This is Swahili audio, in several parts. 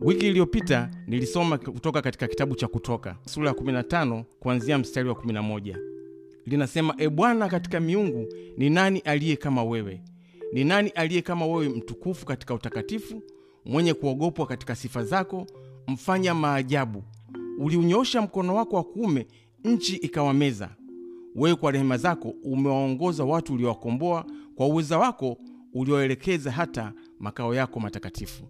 Wiki iliyopita nilisoma kutoka katika kitabu cha Kutoka sura ya 15 kuanzia mstari wa 11. Linasema, E Bwana, katika miungu ni nani aliye kama wewe? Ni nani aliye kama wewe, mtukufu katika utakatifu, mwenye kuogopwa katika sifa zako, mfanya maajabu. Uliunyosha mkono wako wa kuume, nchi ikawameza. Wewe kwa rehema zako umewaongoza watu uliowakomboa, kwa uweza wako ulioelekeza hata makao yako matakatifu.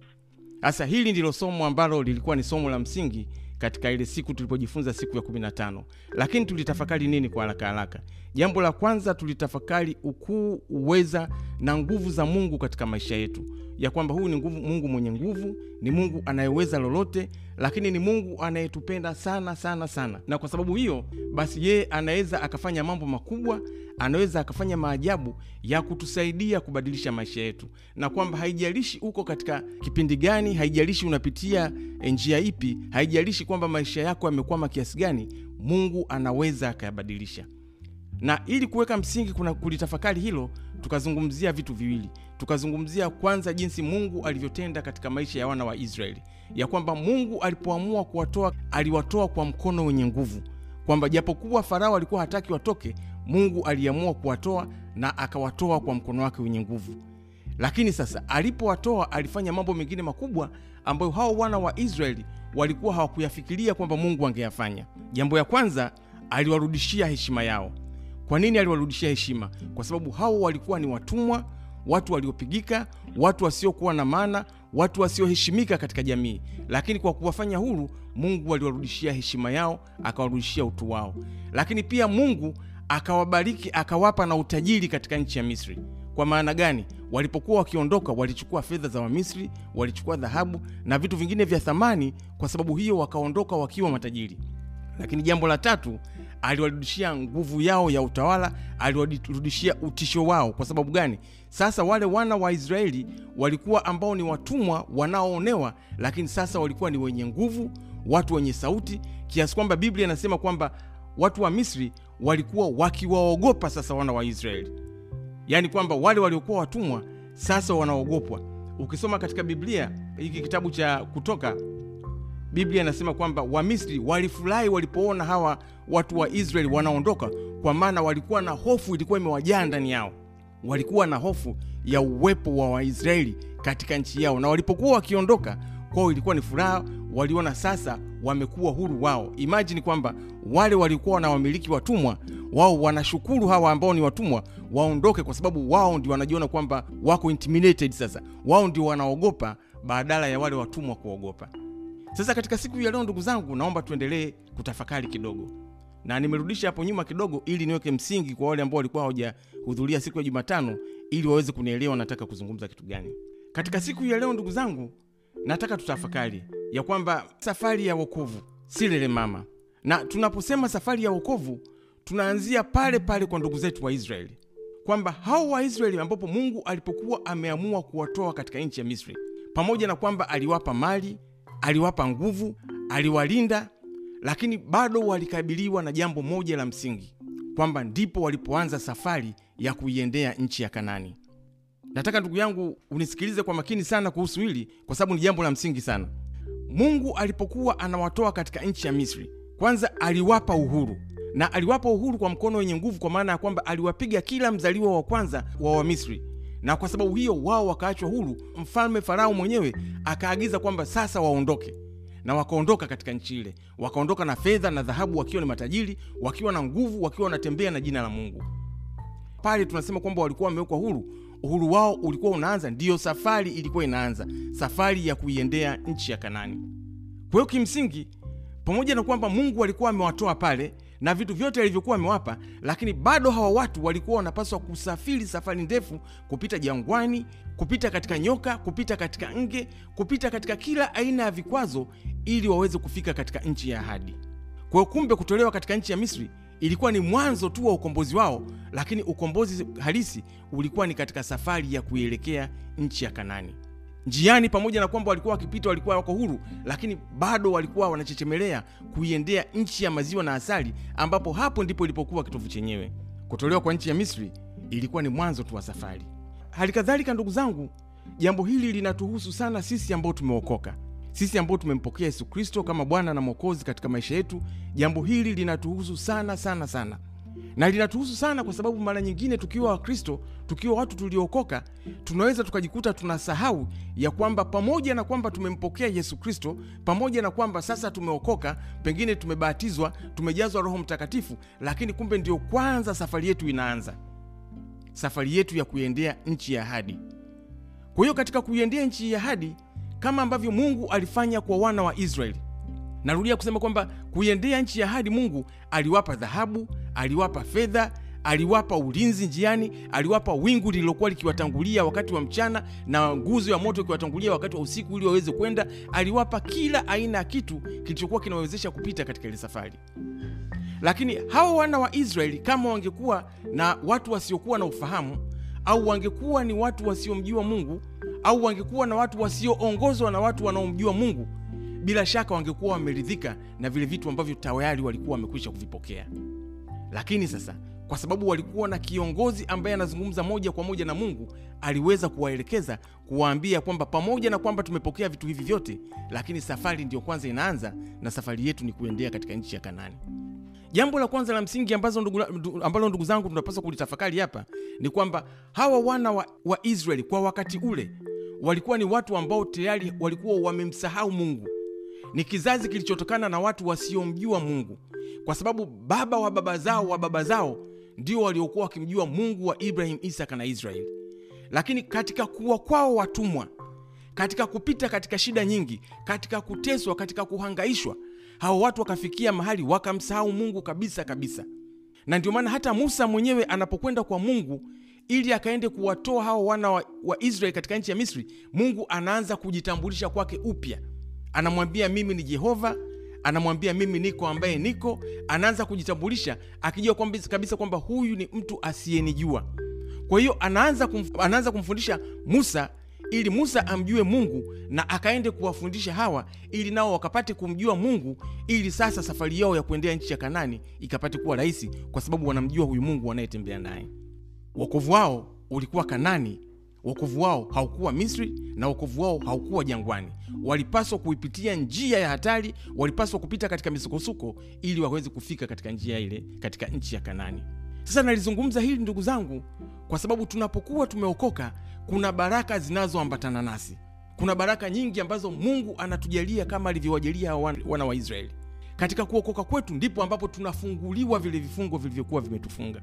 Sasa hili ndilo somo ambalo lilikuwa ni somo la msingi katika ile siku tulipojifunza siku ya 15, lakini tulitafakari nini kwa haraka haraka? Jambo la kwanza tulitafakari ukuu, uweza na nguvu za Mungu katika maisha yetu, ya kwamba huyu ni nguvu, Mungu mwenye nguvu, ni Mungu anayeweza lolote, lakini ni Mungu anayetupenda sana sana sana, na kwa sababu hiyo basi yeye anaweza akafanya mambo makubwa, anaweza akafanya maajabu ya kutusaidia kubadilisha maisha yetu, na kwamba haijalishi uko katika kipindi gani, haijalishi unapitia njia ipi, haijalishi kwamba maisha yako yamekwama kiasi gani, Mungu anaweza akayabadilisha. Na ili kuweka msingi kuna kulitafakari hilo, tukazungumzia vitu viwili. Tukazungumzia kwanza jinsi Mungu alivyotenda katika maisha ya wana wa Israeli, ya kwamba Mungu alipoamua kuwatoa aliwatoa kwa mkono wenye nguvu, kwamba japokuwa Farao alikuwa hataki watoke, Mungu aliamua kuwatoa na akawatoa kwa mkono wake wenye nguvu. Lakini sasa alipowatoa alifanya mambo mengine makubwa ambayo hao wana wa Israeli walikuwa hawakuyafikiria kwamba Mungu angeyafanya. Jambo ya kwanza, aliwarudishia heshima yao. Kwa nini aliwarudishia heshima? Kwa sababu hao walikuwa ni watumwa, watu waliopigika, watu wasiokuwa na maana, watu wasioheshimika katika jamii, lakini kwa kuwafanya huru, Mungu aliwarudishia heshima yao, akawarudishia utu wao. Lakini pia Mungu akawabariki, akawapa na utajiri katika nchi ya Misri. Kwa maana gani? Walipokuwa wakiondoka, walichukua fedha za Wamisri, walichukua dhahabu na vitu vingine vya thamani. Kwa sababu hiyo, wakaondoka wakiwa matajiri. Lakini jambo la tatu, aliwarudishia nguvu yao ya utawala, aliwarudishia utisho wao. Kwa sababu gani? Sasa wale wana wa Israeli walikuwa ambao ni watumwa wanaoonewa, lakini sasa walikuwa ni wenye nguvu, watu wenye sauti, kiasi kwamba Biblia inasema kwamba watu wa Misri walikuwa wakiwaogopa sasa wana wa Israeli, yaani kwamba wale waliokuwa watumwa sasa wanaogopwa. Ukisoma katika Biblia hiki kitabu cha Kutoka, Biblia inasema kwamba Wamisri walifurahi walipoona hawa watu wa Israeli wanaondoka, kwa maana walikuwa na hofu, ilikuwa imewajaa ndani yao. Walikuwa na hofu ya uwepo wa Waisraeli katika nchi yao, na walipokuwa wakiondoka kwao ilikuwa ni furaha, waliona sasa wamekuwa huru wao. Imajini kwamba wale walikuwa na wamiliki watumwa, wao wanashukuru hawa ambao ni watumwa waondoke, kwa sababu wao ndio wanajiona kwamba wako intimidated. Sasa wao ndio wanaogopa badala ya wale watumwa kuogopa. Sasa katika siku ya leo, ndugu zangu, naomba tuendelee kutafakari kidogo, na nimerudisha hapo nyuma kidogo ili niweke msingi kwa wale ambao walikuwa hawajahudhuria siku ya Jumatano, ili waweze kunielewa nataka kuzungumza kitu gani katika siku ya leo. Ndugu zangu, nataka tutafakari ya kwamba safari ya wokovu si lele mama, na tunaposema safari ya wokovu tunaanzia pale pale kwa ndugu zetu wa Israeli, kwamba hao Waisraeli ambapo Mungu alipokuwa ameamua kuwatoa katika nchi ya Misri, pamoja na kwamba aliwapa mali aliwapa nguvu, aliwalinda, lakini bado walikabiliwa na jambo moja la msingi, kwamba ndipo walipoanza safari ya kuiendea nchi ya Kanani. Nataka ndugu yangu unisikilize kwa makini sana kuhusu hili, kwa sababu ni jambo la msingi sana. Mungu alipokuwa anawatoa katika nchi ya Misri, kwanza aliwapa uhuru, na aliwapa uhuru kwa mkono wenye nguvu, kwa maana ya kwamba aliwapiga kila mzaliwa wa kwanza wa Wamisri na kwa sababu hiyo wao wakaachwa huru. Mfalme Farao mwenyewe akaagiza kwamba sasa waondoke, na wakaondoka katika nchi ile, wakaondoka na fedha na dhahabu, wakiwa ni matajiri, wakiwa na nguvu, wakiwa wanatembea na jina la Mungu. Pale tunasema kwamba walikuwa wamewekwa huru. Uhuru wao ulikuwa unaanza, ndiyo safari ilikuwa inaanza, safari ya kuiendea nchi ya Kanani. Kwa hiyo kimsingi, pamoja na kwamba Mungu alikuwa amewatoa pale na vitu vyote alivyokuwa amewapa, lakini bado hawa watu walikuwa wanapaswa kusafiri safari ndefu, kupita jangwani, kupita katika nyoka, kupita katika nge, kupita katika kila aina ya vikwazo, ili waweze kufika katika nchi ya ahadi. Kwa kumbe kutolewa katika nchi ya Misri ilikuwa ni mwanzo tu wa ukombozi wao, lakini ukombozi halisi ulikuwa ni katika safari ya kuielekea nchi ya Kanani. Njiani, pamoja na kwamba walikuwa wakipita, walikuwa wako huru, lakini bado walikuwa wanachechemelea kuiendea nchi ya maziwa na asali, ambapo hapo ndipo ilipokuwa kitovu chenyewe. Kutolewa kwa nchi ya Misri ilikuwa ni mwanzo tu wa safari. Halikadhalika, ndugu zangu, jambo hili linatuhusu sana sisi ambao tumeokoka. sisi ambao tumempokea yesu kristo kama bwana na mwokozi katika maisha yetu jambo hili linatuhusu sana sana sana na linatuhusu sana kwa sababu mara nyingine tukiwa wakristo tukiwa watu tuliokoka, tunaweza tukajikuta tunasahau ya kwamba pamoja na kwamba tumempokea yesu kristo pamoja na kwamba sasa tumeokoka pengine tumebatizwa tumejazwa roho mtakatifu lakini kumbe ndio kwanza safari yetu inaanza. Safari yetu ya kuiendea nchi ya ahadi. Kwa hiyo katika kuiendea nchi ya ahadi kama ambavyo mungu alifanya kwa wana wa israeli narudia kusema kwamba kuiendea nchi ya ahadi mungu aliwapa dhahabu aliwapa fedha aliwapa ulinzi njiani aliwapa wingu lililokuwa likiwatangulia wakati wa mchana na nguzo ya moto ikiwatangulia wakati wa usiku ili waweze kwenda aliwapa kila aina ya kitu kilichokuwa kinawawezesha kupita katika ile safari. Lakini hawa wana wa israeli kama wangekuwa na watu wasiokuwa na ufahamu au wangekuwa ni watu wasiomjua mungu au wangekuwa na watu wasioongozwa na watu wanaomjua mungu bila shaka wangekuwa wameridhika na vile vitu ambavyo tayari walikuwa wamekwisha kuvipokea. Lakini sasa kwa sababu walikuwa na kiongozi ambaye anazungumza moja kwa moja na mungu aliweza kuwaelekeza kuwaambia kwamba pamoja na kwamba tumepokea vitu hivi vyote lakini safari ndiyo kwanza inaanza na safari yetu ni kuendea katika nchi ya kanani. Jambo la kwanza la msingi ndugu, ambalo ndugu zangu tunapaswa kulitafakari hapa ni kwamba hawa wana wa, wa israeli kwa wakati ule walikuwa ni watu ambao tayari walikuwa wamemsahau mungu ni kizazi kilichotokana na watu wasiomjua mungu. Kwa sababu baba wa baba zao wa baba zao ndio waliokuwa wakimjua mungu wa ibrahim isaka na israeli. Lakini katika kuwa kwao watumwa katika kupita katika shida nyingi katika kuteswa katika kuhangaishwa hao watu wakafikia mahali wakamsahau mungu kabisa kabisa. Na ndio maana hata musa mwenyewe anapokwenda kwa mungu ili akaende kuwatoa hao wana wa, wa israeli katika nchi ya misri mungu anaanza kujitambulisha kwake upya anamwambia mimi ni jehova. Anamwambia mimi niko ambaye niko. Anaanza kujitambulisha akijua kwamba kabisa kwamba huyu ni mtu asiyenijua. Kwa hiyo anaanza, kumf, anaanza kumfundisha musa ili musa amjue mungu na akaende kuwafundisha hawa ili nao wakapate kumjua mungu ili sasa safari yao ya kuendea nchi ya kanani ikapate kuwa rahisi kwa sababu wanamjua huyu mungu wanayetembea naye. Wokovu wao ulikuwa kanani wokovu wao haukuwa misri na wokovu wao haukuwa jangwani. Walipaswa kuipitia njia ya hatari walipaswa kupita katika misukosuko ili waweze kufika katika njia ile katika nchi ya kanani. Sasa nalizungumza hili ndugu zangu kwa sababu tunapokuwa tumeokoka kuna baraka zinazoambatana nasi. Kuna baraka nyingi ambazo mungu anatujalia kama alivyowajalia wana wa israeli. Katika kuokoka kwetu ndipo ambapo tunafunguliwa vile vifungo vilivyokuwa vimetufunga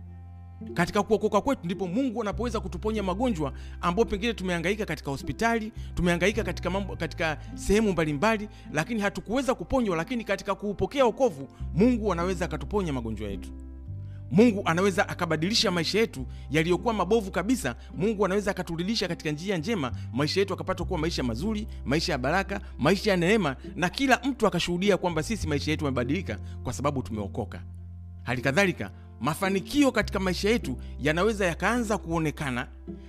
katika kuokoka kwetu ndipo mungu anapoweza kutuponya magonjwa ambayo pengine tumehangaika katika hospitali tumehangaika katika mambo katika sehemu mbalimbali lakini hatukuweza kuponywa lakini katika kuupokea wokovu mungu anaweza akatuponya magonjwa yetu. Mungu anaweza akabadilisha maisha yetu yaliyokuwa mabovu kabisa. Mungu anaweza akaturudisha katika njia njema maisha yetu akapata kuwa maisha mazuri maisha ya baraka maisha ya neema na kila mtu akashuhudia kwamba sisi maisha yetu yamebadilika kwa sababu tumeokoka. Hali kadhalika mafanikio katika maisha yetu yanaweza yakaanza kuonekana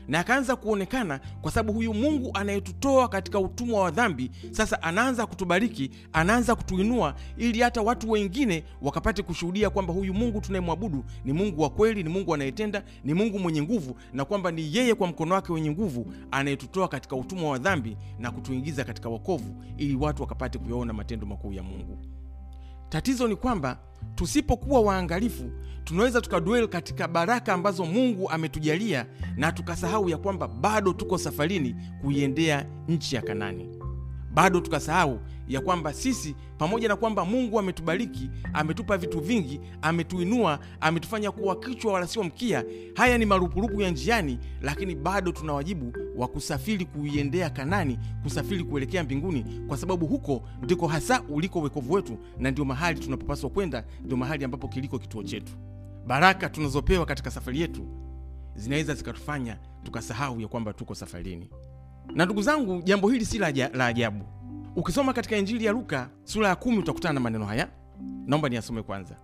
na yakaanza kuonekana kwa sababu huyu mungu anayetutoa katika utumwa wa dhambi sasa anaanza kutubariki anaanza kutuinua ili hata watu wengine wakapate kushuhudia kwamba huyu mungu tunayemwabudu ni mungu wa kweli ni mungu anayetenda ni mungu mwenye nguvu na kwamba ni yeye kwa mkono wake wenye nguvu anayetutoa katika utumwa wa dhambi na kutuingiza katika wokovu ili watu wakapate kuyaona matendo makuu ya mungu. Tatizo ni kwamba tusipokuwa waangalifu tunaweza tukaduel katika baraka ambazo mungu ametujalia na tukasahau ya kwamba bado tuko safarini kuiendea nchi ya kanani bado tukasahau ya kwamba sisi pamoja na kwamba mungu ametubariki ametupa vitu vingi ametuinua ametufanya kuwa kichwa wala sio mkia haya ni marupurupu ya njiani lakini bado tuna wajibu wa kusafiri kuiendea kanani kusafiri kuelekea mbinguni kwa sababu huko ndiko hasa uliko wekovu wetu na ndio mahali tunapopaswa kwenda ndio mahali ambapo kiliko kituo chetu. Baraka tunazopewa katika safari yetu zinaweza zikatufanya tukasahau ya kwamba tuko safarini na ndugu zangu jambo hili si la ajabu. Ukisoma katika injili ya luka sura ya kumi utakutana na maneno haya. Naomba niyasome kwanza.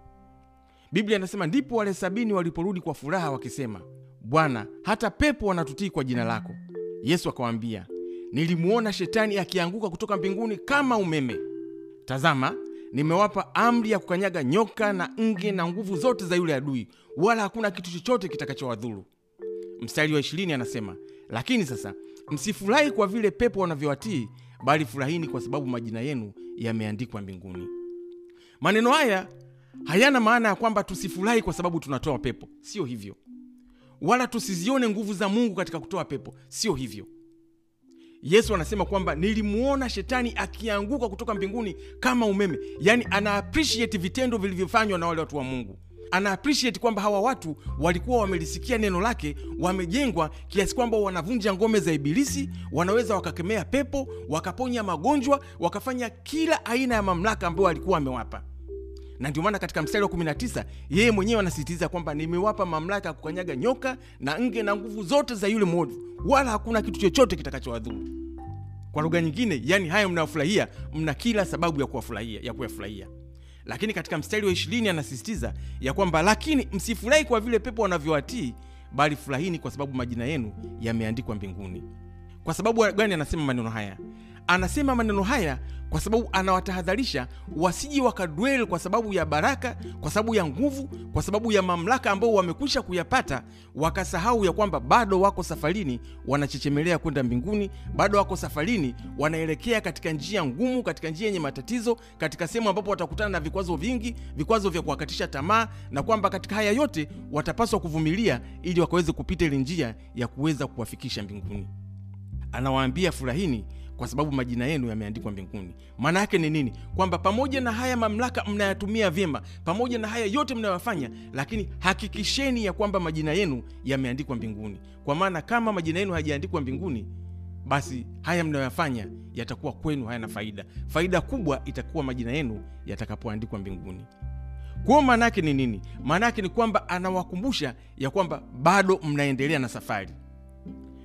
Biblia inasema ndipo wale sabini waliporudi kwa furaha wakisema bwana hata pepo wanatutii kwa jina lako yesu akawaambia nilimuona shetani akianguka kutoka mbinguni kama umeme. Tazama nimewapa amri ya kukanyaga nyoka na nge na nguvu zote za yule adui wala hakuna kitu chochote kitakachowadhuru. Mstari wa ishirini anasema lakini sasa msifurahi kwa vile pepo wanavyowatii bali furahini kwa sababu majina yenu yameandikwa mbinguni. Maneno haya hayana maana ya kwamba tusifurahi kwa sababu tunatoa pepo, sio hivyo, wala tusizione nguvu za Mungu katika kutoa pepo, sio hivyo. Yesu anasema kwamba nilimuona shetani akianguka kutoka mbinguni kama umeme, yaani ana appreciate vitendo vilivyofanywa na wale watu wa Mungu ana appreciate kwamba hawa watu walikuwa wamelisikia neno lake, wamejengwa kiasi kwamba wanavunja ngome za Ibilisi, wanaweza wakakemea pepo, wakaponya magonjwa, wakafanya kila aina ya mamlaka ambayo alikuwa amewapa. Na ndio maana katika mstari wa 19 yeye mwenyewe anasisitiza kwamba nimewapa mamlaka ya kukanyaga nyoka na nge na nguvu zote za yule mwovu, wala hakuna kitu chochote kitakachowadhuru. Kwa lugha nyingine, yani haya mnayofurahia, mna kila sababu ya kuwafurahia ya kuyafurahia lakini katika mstari wa ishirini anasisitiza ya kwamba lakini msifurahi kwa vile pepo wanavyowatii, bali furahini kwa sababu majina yenu yameandikwa mbinguni. Kwa sababu gani anasema maneno haya? Anasema maneno haya kwa sababu anawatahadharisha wasiji wakadwel kwa sababu ya baraka, kwa sababu ya nguvu, kwa sababu ya mamlaka ambao wamekwisha kuyapata, wakasahau ya kwamba bado wako safarini, wanachechemelea kwenda mbinguni, bado wako safarini, wanaelekea katika njia ngumu, katika njia yenye matatizo, katika sehemu ambapo watakutana na vikwazo vingi, vikwazo vya kuwakatisha tamaa, na kwamba katika haya yote watapaswa kuvumilia ili wakaweze kupita ile njia ya kuweza kuwafikisha mbinguni. Anawaambia furahini kwa sababu majina yenu yameandikwa mbinguni. Maana yake ni nini? Kwamba pamoja na haya mamlaka mnayatumia vyema, pamoja na haya yote mnayoyafanya, lakini hakikisheni ya kwamba majina yenu yameandikwa mbinguni, kwa maana kama majina yenu hayajaandikwa mbinguni, basi haya mnayoyafanya yatakuwa kwenu hayana faida. Faida kubwa itakuwa majina yenu yatakapoandikwa mbinguni. Kwa maana yake ni nini? Maana yake ni kwamba anawakumbusha ya kwamba bado mnaendelea na safari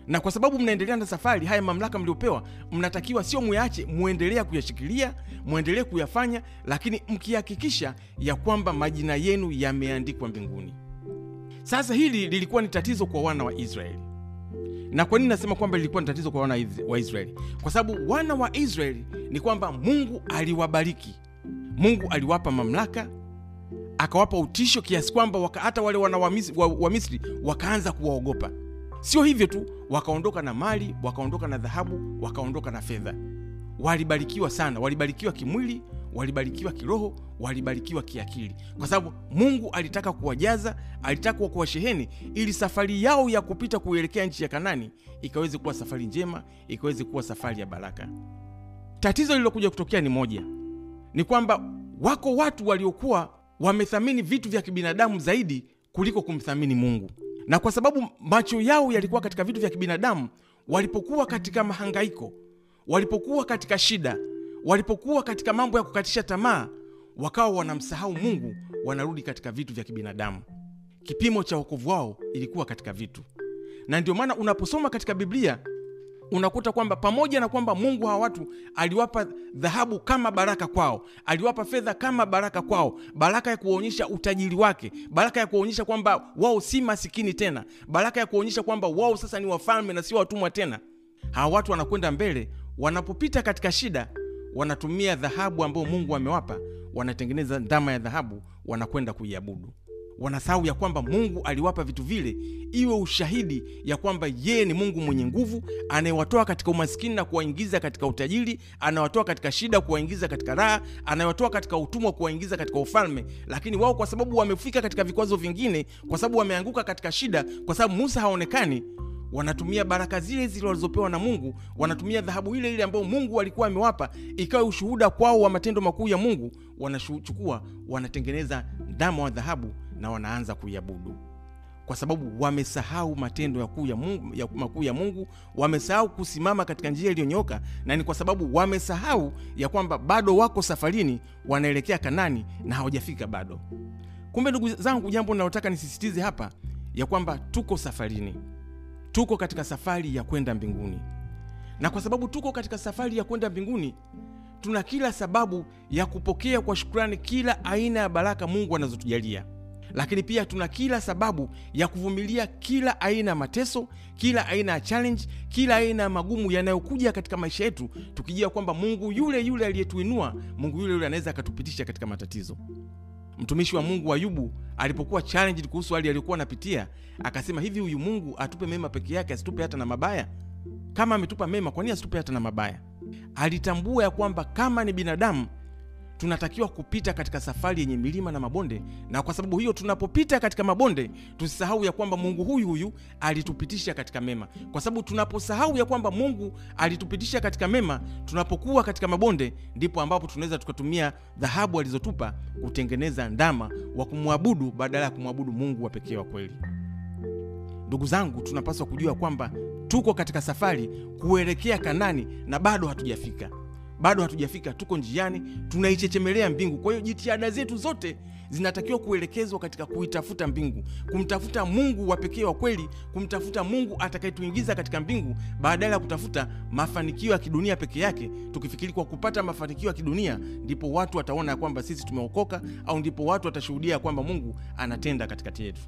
na kwa sababu mnaendelea na safari, haya mamlaka mliopewa mnatakiwa sio muyaache, muendelea kuyashikilia, muendelee kuyafanya, lakini mkihakikisha ya kwamba majina yenu yameandikwa mbinguni. Sasa hili lilikuwa ni tatizo kwa wana wa Israeli. Na kwa nini nasema kwamba lilikuwa ni tatizo kwa wana wa Israeli? Kwa sababu wana wa Israeli ni kwamba Mungu aliwabariki, Mungu aliwapa mamlaka, akawapa utisho kiasi kwamba hata wale wana wa Misri, wa, wa Misri wakaanza kuwaogopa. Sio hivyo tu, wakaondoka na mali, wakaondoka na dhahabu, wakaondoka na fedha. Walibarikiwa sana, walibarikiwa kimwili, walibarikiwa kiroho, walibarikiwa kiakili, kwa sababu Mungu alitaka kuwajaza, alitaka kuwasheheni, ili safari yao ya kupita kuelekea nchi ya Kanani ikaweze kuwa safari njema, ikaweze kuwa safari ya baraka. Tatizo lililokuja kutokea ni moja, ni kwamba wako watu waliokuwa wamethamini vitu vya kibinadamu zaidi kuliko kumthamini Mungu na kwa sababu macho yao yalikuwa katika vitu vya kibinadamu, walipokuwa katika mahangaiko, walipokuwa katika shida, walipokuwa katika mambo ya kukatisha tamaa, wakawa wanamsahau Mungu, wanarudi katika vitu vya kibinadamu. Kipimo cha wokovu wao ilikuwa katika vitu, na ndio maana unaposoma katika Biblia unakuta kwamba pamoja na kwamba Mungu hawa watu aliwapa dhahabu kama baraka kwao, aliwapa fedha kama baraka kwao, baraka ya kuonyesha utajiri wake, baraka ya kuonyesha kwamba wao si masikini tena, baraka ya kuonyesha kwamba wao sasa ni wafalme na si watumwa tena. Hawa watu wanakwenda mbele, wanapopita katika shida, wanatumia dhahabu ambayo Mungu amewapa, wanatengeneza ndama ya dhahabu, wanakwenda kuiabudu wanasahau ya kwamba Mungu aliwapa vitu vile iwe ushahidi ya kwamba yeye ni Mungu mwenye nguvu, anayewatoa katika umaskini na kuwaingiza katika utajiri, anawatoa katika shida kuwaingiza katika raha, anayewatoa katika utumwa kuwaingiza katika ufalme. Lakini wao kwa sababu wamefika katika vikwazo vingine, kwa sababu wameanguka katika shida, kwa sababu Musa haonekani, wanatumia baraka zile zile walizopewa na Mungu, wanatumia dhahabu ile ile ambayo Mungu alikuwa amewapa ikawa ushuhuda kwao wa matendo makuu ya Mungu. Wanachukua, wanatengeneza ndama wa dhahabu na wanaanza kuiabudu. Kwa sababu wamesahau matendo makuu ya Mungu, ya ya Mungu, wamesahau kusimama katika njia iliyonyoka, na ni kwa sababu wamesahau ya kwamba bado wako safarini, wanaelekea Kanani na hawajafika bado. Kumbe ndugu zangu, jambo linalotaka nisisitize hapa ya kwamba tuko safarini, tuko katika safari ya kwenda mbinguni, na kwa sababu tuko katika safari ya kwenda mbinguni tuna kila sababu ya kupokea kwa shukrani kila aina ya baraka Mungu anazotujalia lakini pia tuna kila sababu ya kuvumilia kila aina ya mateso, kila aina ya challenge, kila aina ya magumu yanayokuja katika maisha yetu, tukijua kwamba Mungu yule yule aliyetuinua, Mungu yule yule anaweza akatupitisha katika matatizo. Mtumishi wa Mungu Ayubu alipokuwa challenged kuhusu hali aliyokuwa anapitia, akasema hivi, huyu Mungu atupe mema peke yake, asitupe hata na mabaya? kama ametupa mema kwa nini asitupe hata na mabaya alitambua ya kwamba kama ni binadamu tunatakiwa kupita katika safari yenye milima na mabonde na kwa sababu hiyo tunapopita katika mabonde tusisahau ya kwamba mungu huyu huyu alitupitisha katika mema. Kwa sababu tunaposahau ya kwamba mungu alitupitisha katika mema tunapokuwa katika mabonde ndipo ambapo tunaweza tukatumia dhahabu alizotupa kutengeneza ndama wa kumwabudu badala ya kumwabudu mungu wa pekee wa kweli. Ndugu zangu tunapaswa kujua kwamba tuko katika safari kuelekea kanani na bado hatujafika bado hatujafika tuko njiani tunaichechemelea mbingu. Kwa hiyo jitihada zetu zote zinatakiwa kuelekezwa katika kuitafuta mbingu kumtafuta mungu wa pekee wa kweli kumtafuta mungu atakayetuingiza katika mbingu badala ya kutafuta mafanikio ya kidunia peke yake. Tukifikiri kwa kupata mafanikio ya kidunia ndipo watu wataona ya kwamba sisi tumeokoka au ndipo watu watashuhudia ya kwamba mungu anatenda katikati yetu.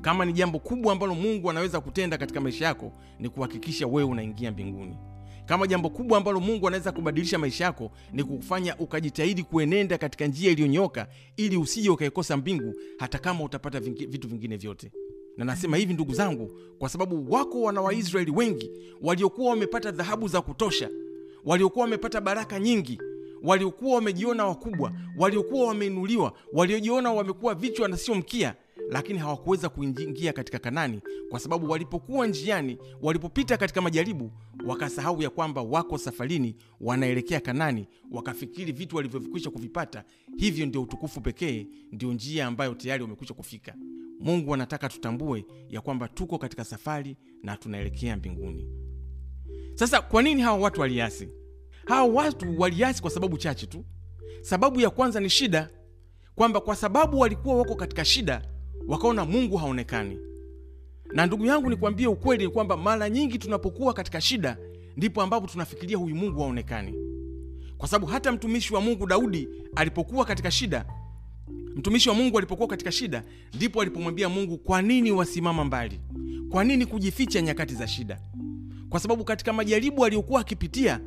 Kama ni jambo kubwa ambalo mungu anaweza kutenda katika maisha yako ni kuhakikisha wewe unaingia mbinguni kama jambo kubwa ambalo mungu anaweza kubadilisha maisha yako ni kufanya ukajitahidi kuenenda katika njia iliyonyoka ili usije ukaikosa mbingu hata kama utapata vingi, vitu vingine vyote. Na nasema hivi ndugu zangu kwa sababu wako wana waisraeli wengi waliokuwa wamepata dhahabu za kutosha waliokuwa wamepata baraka nyingi waliokuwa wamejiona wakubwa waliokuwa wameinuliwa waliojiona wamekuwa vichwa na sio mkia lakini hawakuweza kuingia katika kanani kwa sababu walipokuwa njiani walipopita katika majaribu wakasahau ya kwamba wako safarini wanaelekea kanani wakafikiri vitu walivyokwisha kuvipata. Hivyo ndio utukufu pekee ndio njia ambayo tayari wamekwisha kufika. Mungu anataka tutambue ya kwamba tuko katika safari na tunaelekea mbinguni. Sasa kwa nini hawa watu waliasi? Hawa watu waliasi kwa sababu chache tu. Sababu ya kwanza ni shida kwamba kwa sababu walikuwa wako katika shida wakaona mungu haonekani. Na ndugu yangu nikwambie ukweli ni kwamba mara nyingi tunapokuwa katika shida ndipo ambapo tunafikiria huyu mungu haonekani. Kwa sababu hata mtumishi wa mungu daudi alipokuwa katika shida mtumishi wa mungu alipokuwa katika shida ndipo alipomwambia mungu kwa nini wasimama mbali? Kwa nini kujificha nyakati za shida? Kwa sababu katika majaribu aliyokuwa akipitia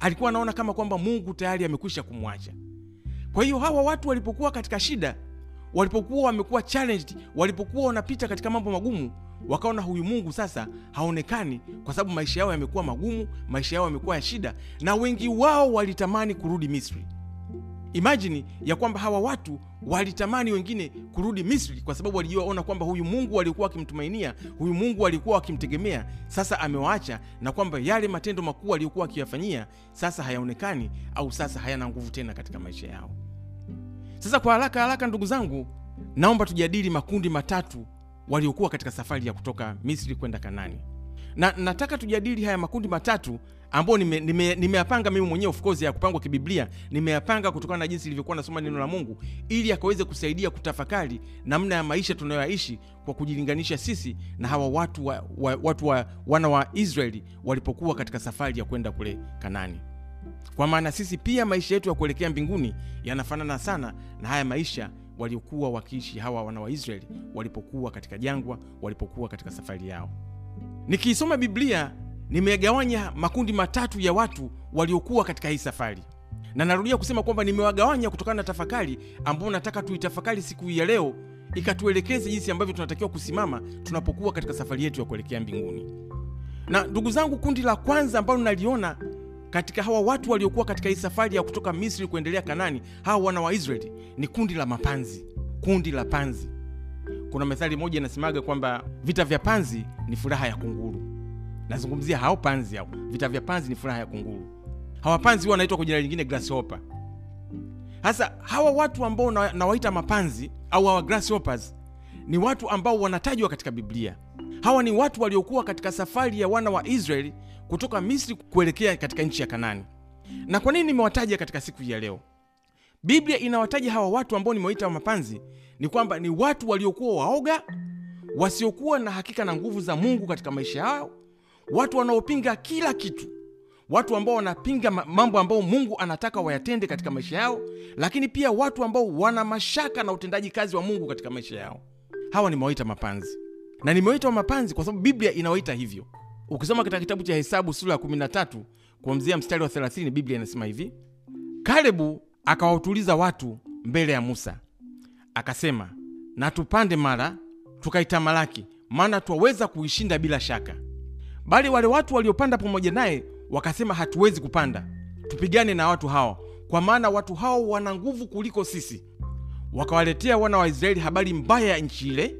alikuwa anaona kama kwamba mungu tayari amekwisha kumwacha. Kwa hiyo hawa watu walipokuwa katika shida walipokuwa wamekuwa challenged walipokuwa wanapita katika mambo magumu wakaona huyu mungu sasa haonekani kwa sababu maisha yao yamekuwa magumu maisha yao yamekuwa ya shida na wengi wao walitamani kurudi misri. Imajini ya kwamba hawa watu walitamani wengine kurudi misri kwa sababu walijiona kwamba huyu mungu alikuwa wakimtumainia huyu mungu alikuwa wakimtegemea sasa amewaacha na kwamba yale matendo makuu aliyokuwa akiyafanyia sasa hayaonekani au sasa hayana nguvu tena katika maisha yao sasa kwa haraka haraka ndugu zangu naomba tujadili makundi matatu waliokuwa katika safari ya kutoka misri kwenda kanani. Na nataka tujadili haya makundi matatu ambayo nimeyapanga nime, nime mimi mwenyewe of ya kupangwa kibiblia. Nimeyapanga kutokana na jinsi ilivyokuwa nasoma neno la mungu ili akaweze kusaidia kutafakari namna ya maisha tunayoyaishi kwa kujilinganisha sisi na hawa watu wa, wa, watu wa, wana wa israeli walipokuwa katika safari ya kwenda kule kanani kwa maana sisi pia maisha yetu ya kuelekea mbinguni yanafanana sana na haya maisha waliokuwa wakiishi hawa wana wa israeli walipokuwa katika jangwa walipokuwa katika safari yao. Nikiisoma biblia nimegawanya makundi matatu ya watu waliokuwa katika hii safari. Na narudia kusema kwamba nimewagawanya kutokana na tafakari ambayo nataka tuitafakari siku ya leo ikatuelekeze jinsi ambavyo tunatakiwa kusimama tunapokuwa katika safari yetu ya kuelekea mbinguni. Na ndugu zangu kundi la kwanza ambalo naliona katika hawa watu waliokuwa katika hii safari ya kutoka misri kuendelea kanani hawa wana wa israeli ni kundi la mapanzi. Kundi la panzi. Kuna methali moja inasemaga kwamba vita vya panzi ni furaha ya kunguru. Nazungumzia hao panzi hao. Vita vya panzi ni furaha ya kunguru. Hawa panzi huwa wanaitwa kwa jina lingine grasshopper. Sasa hawa watu ambao nawaita na mapanzi au hawa grasshoppers ni watu ambao wanatajwa katika biblia. Hawa ni watu waliokuwa katika safari ya wana wa israeli kutoka misri kuelekea katika nchi ya kanani. Na kwa nini nimewataja katika siku hii ya leo? Biblia inawataja hawa watu ambao nimewaita mapanzi ni kwamba ni watu waliokuwa waoga wasiokuwa na hakika na nguvu za mungu katika maisha yao watu wanaopinga kila kitu watu ambao wanapinga mambo ambayo mungu anataka wayatende katika maisha yao lakini pia watu ambao wana mashaka na utendaji kazi wa mungu katika maisha yao. Hawa nimewaita mapanzi. Na nimewaita mapanzi kwa sababu biblia inawaita hivyo ukisoma katika kitabu cha hesabu sura ya 13 kuanzia mstari wa 30 biblia inasema hivi. Kalebu akawautuliza watu mbele ya musa. Akasema na tupande mara tukaitamalaki maana twaweza kuishinda bila shaka. Bali wale watu waliopanda pamoja naye wakasema, hatuwezi kupanda, tupigane na watu hao, kwa maana watu hao wana nguvu kuliko sisi. Wakawaletea wana wa Israeli habari mbaya ya nchi ile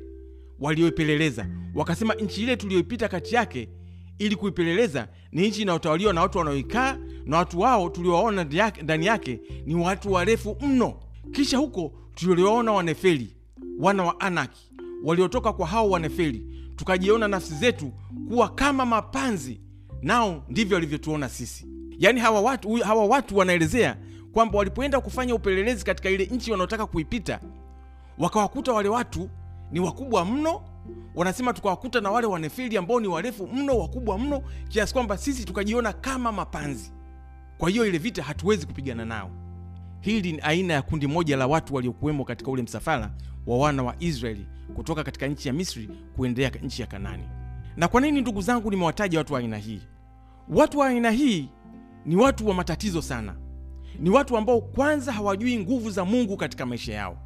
walioipeleleza, wakasema, nchi ile tuliyoipita kati yake ili kuipeleleza ni nchi inayotawaliwa na watu wanaoikaa, na watu wao tuliowaona ndani yake ni watu warefu mno. Kisha huko tuliwaona Wanefeli wana wa Anaki waliotoka kwa hao Wanefeli, tukajiona nafsi zetu kuwa kama mapanzi, nao ndivyo walivyotuona sisi. Yaani hawa watu, hawa watu wanaelezea kwamba walipoenda kufanya upelelezi katika ile nchi wanaotaka kuipita, wakawakuta wale watu ni wakubwa mno. Wanasema tukawakuta na wale Wanefeli ambao ni warefu mno, wakubwa mno, kiasi kwamba sisi tukajiona kama mapanzi. Kwa hiyo ile vita hatuwezi kupigana nao. Hili ni aina ya kundi moja la watu waliokuwemo katika ule msafara wa wana wa Israeli kutoka katika nchi ya Misri kuendea nchi ya Kanani. Na kwa nini ndugu zangu nimewataja watu wa aina hii? Watu wa aina hii ni watu wa matatizo sana. Ni watu ambao kwanza hawajui nguvu za Mungu katika maisha yao.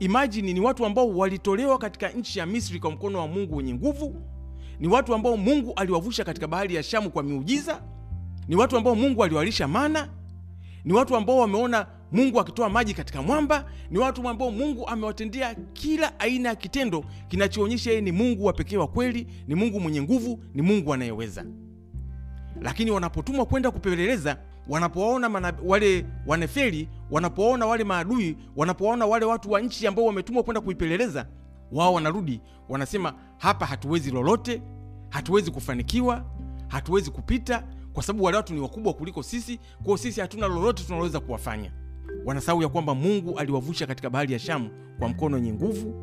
Imajini, ni watu ambao walitolewa katika nchi ya Misri kwa mkono wa Mungu wenye nguvu. Ni watu ambao Mungu aliwavusha katika bahari ya Shamu kwa miujiza. Ni watu ambao Mungu aliwalisha mana. Ni watu ambao wameona Mungu akitoa maji katika mwamba. Ni watu ambao Mungu amewatendea kila aina ya kitendo kinachoonyesha yeye ni Mungu wa pekee wa kweli, ni Mungu mwenye nguvu, ni Mungu anayeweza. Lakini wanapotumwa kwenda kupeleleza, wanapowaona wale Wanefeli, wanapowaona wale maadui, wanapowaona wale watu wa nchi ambao wametumwa kwenda kuipeleleza, wao wanarudi wanasema, hapa hatuwezi lolote, hatuwezi kufanikiwa, hatuwezi kupita kwa sababu wale watu ni wakubwa kuliko sisi, kwao sisi hatuna lolote tunaloweza kuwafanya. Wanasahau ya kwamba Mungu aliwavusha katika bahari ya Shamu kwa mkono wenye nguvu.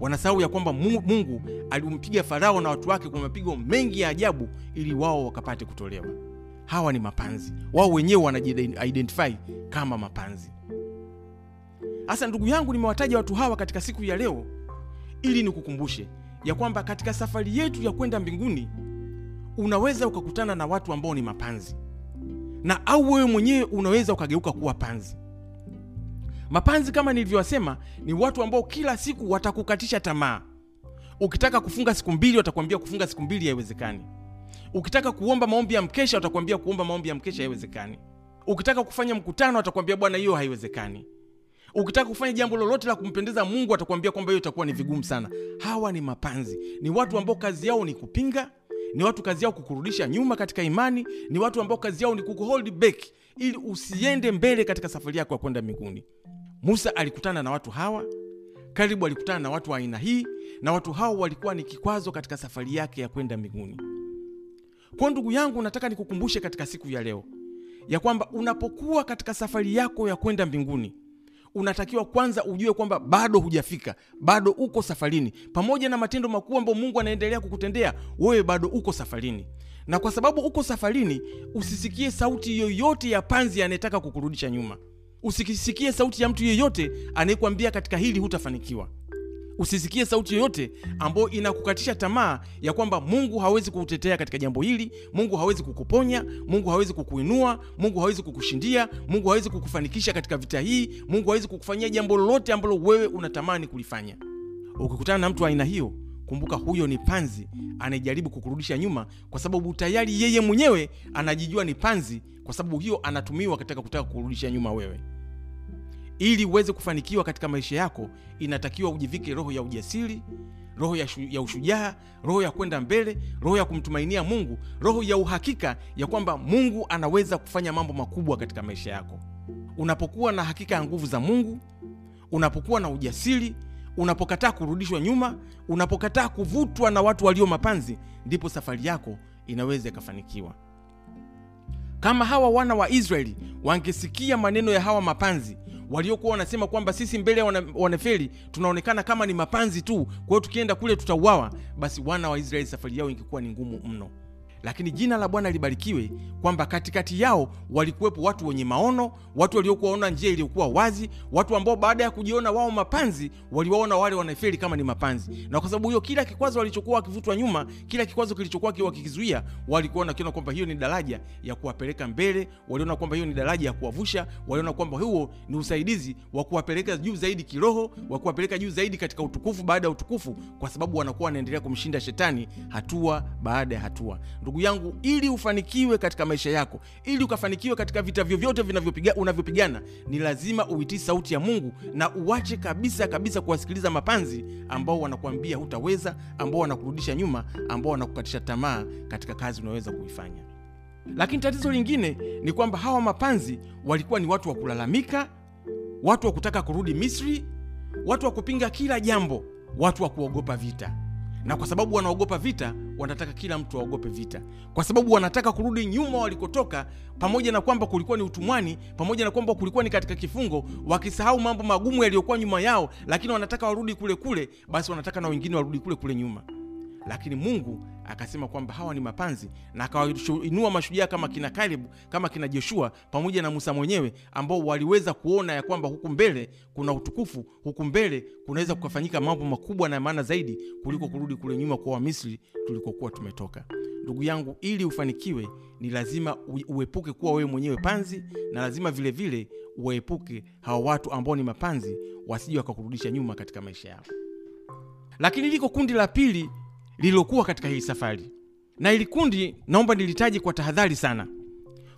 Wanasahau ya kwamba Mungu alimpiga Farao na watu wake kwa mapigo mengi ya ajabu ili wao wakapate kutolewa. Hawa ni mapanzi, wao wenyewe wanajiidentify kama mapanzi. Sasa ndugu yangu, nimewataja watu hawa katika siku ya leo ili nikukumbushe ya kwamba katika safari yetu ya kwenda mbinguni unaweza ukakutana na watu ambao ni mapanzi na au wewe mwenyewe unaweza ukageuka kuwa panzi. Mapanzi kama nilivyowasema, ni watu ambao kila siku watakukatisha tamaa. Ukitaka kufunga siku mbili, watakwambia kufunga siku mbili haiwezekani. Ukitaka kuomba maombi ya mkesha, watakwambia kuomba maombi ya mkesha haiwezekani. Ukitaka kufanya mkutano, watakwambia bwana, hiyo haiwezekani. Ukitaka kufanya jambo lolote la kumpendeza Mungu, atakwambia kwamba hiyo itakuwa ni vigumu sana. Hawa ni mapanzi, ni watu ambao kazi yao ni kupinga ni watu kazi yao kukurudisha nyuma katika imani. Ni watu ambao kazi yao ni kukuhold back ili usiende mbele katika safari yako ya kwenda mbinguni. Musa alikutana na watu hawa, karibu alikutana na watu wa aina hii, na watu hao walikuwa ni kikwazo katika safari yake ya kwenda mbinguni. Kwa ndugu yangu, nataka nikukumbushe katika siku ya leo ya kwamba unapokuwa katika safari yako ya kwenda mbinguni unatakiwa kwanza ujue kwamba bado hujafika, bado uko safarini. Pamoja na matendo makuu ambayo Mungu anaendelea kukutendea wewe, bado uko safarini. Na kwa sababu uko safarini, usisikie sauti yoyote ya panzi anayetaka kukurudisha nyuma. Usisikie sauti ya mtu yeyote anayekwambia katika hili hutafanikiwa. Usisikie sauti yoyote ambayo inakukatisha tamaa ya kwamba Mungu hawezi kukutetea katika jambo hili, Mungu hawezi kukuponya, Mungu hawezi kukuinua, Mungu hawezi kukushindia, Mungu hawezi kukufanikisha katika vita hii, Mungu hawezi kukufanyia jambo lolote ambalo wewe unatamani kulifanya. Ukikutana na mtu aina hiyo, kumbuka huyo ni panzi anayejaribu kukurudisha nyuma, kwa sababu tayari yeye mwenyewe anajijua ni panzi, kwa sababu hiyo anatumiwa katika kutaka kukurudisha nyuma wewe. Ili uweze kufanikiwa katika maisha yako, inatakiwa ujivike roho ya ujasiri, roho ya, shu, ya ushujaa, roho ya kwenda mbele, roho ya kumtumainia Mungu, roho ya uhakika ya kwamba Mungu anaweza kufanya mambo makubwa katika maisha yako. Unapokuwa na hakika ya nguvu za Mungu, unapokuwa na ujasiri, unapokataa kurudishwa nyuma, unapokataa kuvutwa na watu walio mapanzi, ndipo safari yako inaweza ikafanikiwa. Kama hawa wana wa Israeli wangesikia maneno ya hawa mapanzi waliokuwa wanasema kwamba sisi mbele ya wana, Wanefeli tunaonekana kama ni mapanzi tu, kwa hiyo tukienda kule tutauawa, basi wana wa Israeli safari yao ingekuwa ni ngumu mno. Lakini jina la Bwana libarikiwe kwamba katikati yao walikuwepo watu wenye maono, watu waliokuwa waona njia iliyokuwa wazi, watu ambao baada ya kujiona wao mapanzi waliwaona wale wanaferi kama ni mapanzi, na kwa sababu hiyo kila kikwazo walichokuwa wakivutwa nyuma, kila kikwazo kilichokuwa wakikizuia, walikuwa wanakiona kwamba hiyo ni daraja ya kuwapeleka mbele, waliona kwamba hiyo ni daraja ya kuwavusha, waliona kwamba huo ni usaidizi wa kuwapeleka juu zaidi kiroho, wa kuwapeleka juu zaidi katika utukufu baada ya utukufu, kwa sababu wanakuwa wanaendelea kumshinda shetani hatua baada ya hatua. Ndugu yangu ili ufanikiwe katika maisha yako ili ukafanikiwe katika vita vyovyote vinavyopiga unavyopigana ni lazima uitii sauti ya mungu na uache kabisa kabisa kuwasikiliza mapanzi ambao wanakuambia hutaweza ambao wanakurudisha nyuma ambao wanakukatisha tamaa katika kazi unayoweza kuifanya. Lakini tatizo lingine ni kwamba hawa mapanzi walikuwa ni watu wa kulalamika watu wa kutaka kurudi misri watu wa kupinga kila jambo watu wa kuogopa vita. Na kwa sababu wanaogopa vita wanataka kila mtu aogope vita. Kwa sababu wanataka kurudi nyuma walikotoka pamoja na kwamba kulikuwa ni utumwani pamoja na kwamba kulikuwa ni katika kifungo wakisahau mambo magumu yaliyokuwa nyuma yao lakini wanataka warudi kule kule basi wanataka na wengine warudi kule kule nyuma lakini mungu akasema kwamba hawa ni mapanzi na akawainua mashujaa kama kina kalebu kama kina joshua pamoja na musa mwenyewe ambao waliweza kuona ya kwamba huku mbele kuna utukufu huku mbele kunaweza kukafanyika mambo makubwa na maana zaidi kuliko kurudi kule nyuma kwa wamisri tulikokuwa tumetoka. Ndugu yangu ili ufanikiwe ni lazima uepuke kuwa wewe mwenyewe panzi na lazima vilevile vile uwaepuke hawa watu ambao ni mapanzi wasije wakakurudisha nyuma katika maisha yao lakini liko kundi la pili lililokuwa katika hii safari. Na hili kundi naomba nilitaje kwa tahadhari sana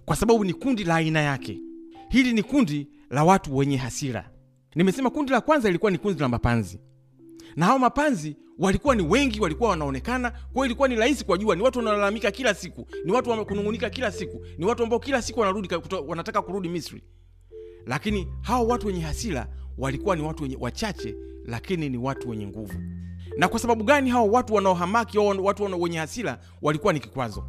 kwa sababu ni kundi la aina yake. Hili ni kundi la watu wenye hasira. Nimesema kundi la kwanza ilikuwa ni kundi la mapanzi. Na hao mapanzi walikuwa ni wengi walikuwa wanaonekana. Kwa ilikuwa ni rahisi kuwajua. Ni watu wanaolalamika kila siku. Ni watu wakunung'unika kila siku. Ni watu ambao kila siku wanarudi wanataka kurudi misri. Lakini hao watu wenye hasira walikuwa ni watu wenye wachache lakini ni watu wenye nguvu na kwa sababu gani hao watu wanaohamaki au watu wenye hasira walikuwa ni kikwazo?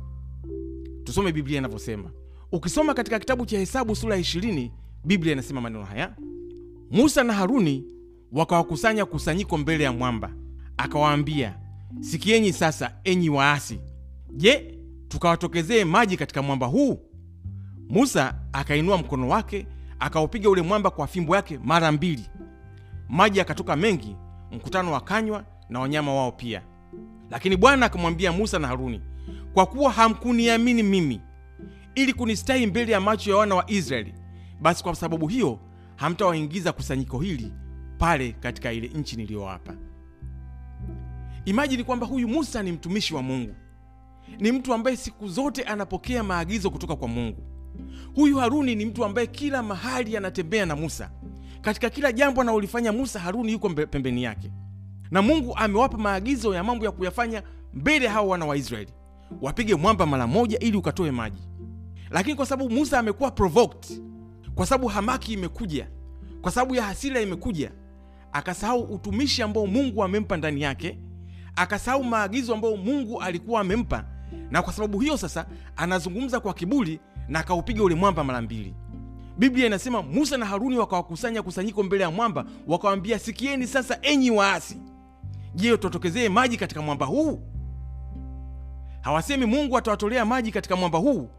Tusome biblia inavyosema. Ukisoma katika kitabu cha hesabu sura ya 20 biblia inasema maneno haya. Musa na haruni wakawakusanya kusanyiko mbele ya mwamba. Akawaambia sikieni sasa enyi waasi. Je tukawatokezee maji katika mwamba huu? Musa akainua mkono wake akaupiga ule mwamba kwa fimbo yake mara mbili. Maji akatoka mengi mkutano wakanywa na wanyama wao pia. Lakini bwana akamwambia musa na haruni kwa kuwa hamkuniamini mimi ili kunistahi mbele ya macho ya wana wa israeli basi kwa sababu hiyo hamtawaingiza kusanyiko hili pale katika ile nchi niliyowapa. Imajini kwamba huyu musa ni mtumishi wa mungu. Ni mtu ambaye siku zote anapokea maagizo kutoka kwa mungu. Huyu haruni ni mtu ambaye kila mahali anatembea na musa. Katika kila jambo analolifanya musa haruni yuko pembeni yake na mungu amewapa maagizo ya mambo ya kuyafanya mbele hao wana wa israeli. Wapige mwamba mara moja ili ukatoe maji. Lakini kwa sababu musa amekuwa provoked kwa sababu hamaki imekuja kwa sababu ya hasira imekuja akasahau utumishi ambao mungu amempa ndani yake akasahau maagizo ambayo mungu alikuwa amempa na kwa sababu hiyo sasa anazungumza kwa kiburi na akaupiga ule mwamba mara mbili. Biblia inasema musa na haruni wakawakusanya kusanyiko mbele ya mwamba wakawambia sikieni sasa enyi waasi je tuwatokezee maji katika mwamba huu? Hawasemi mungu atawatolea maji katika mwamba huu.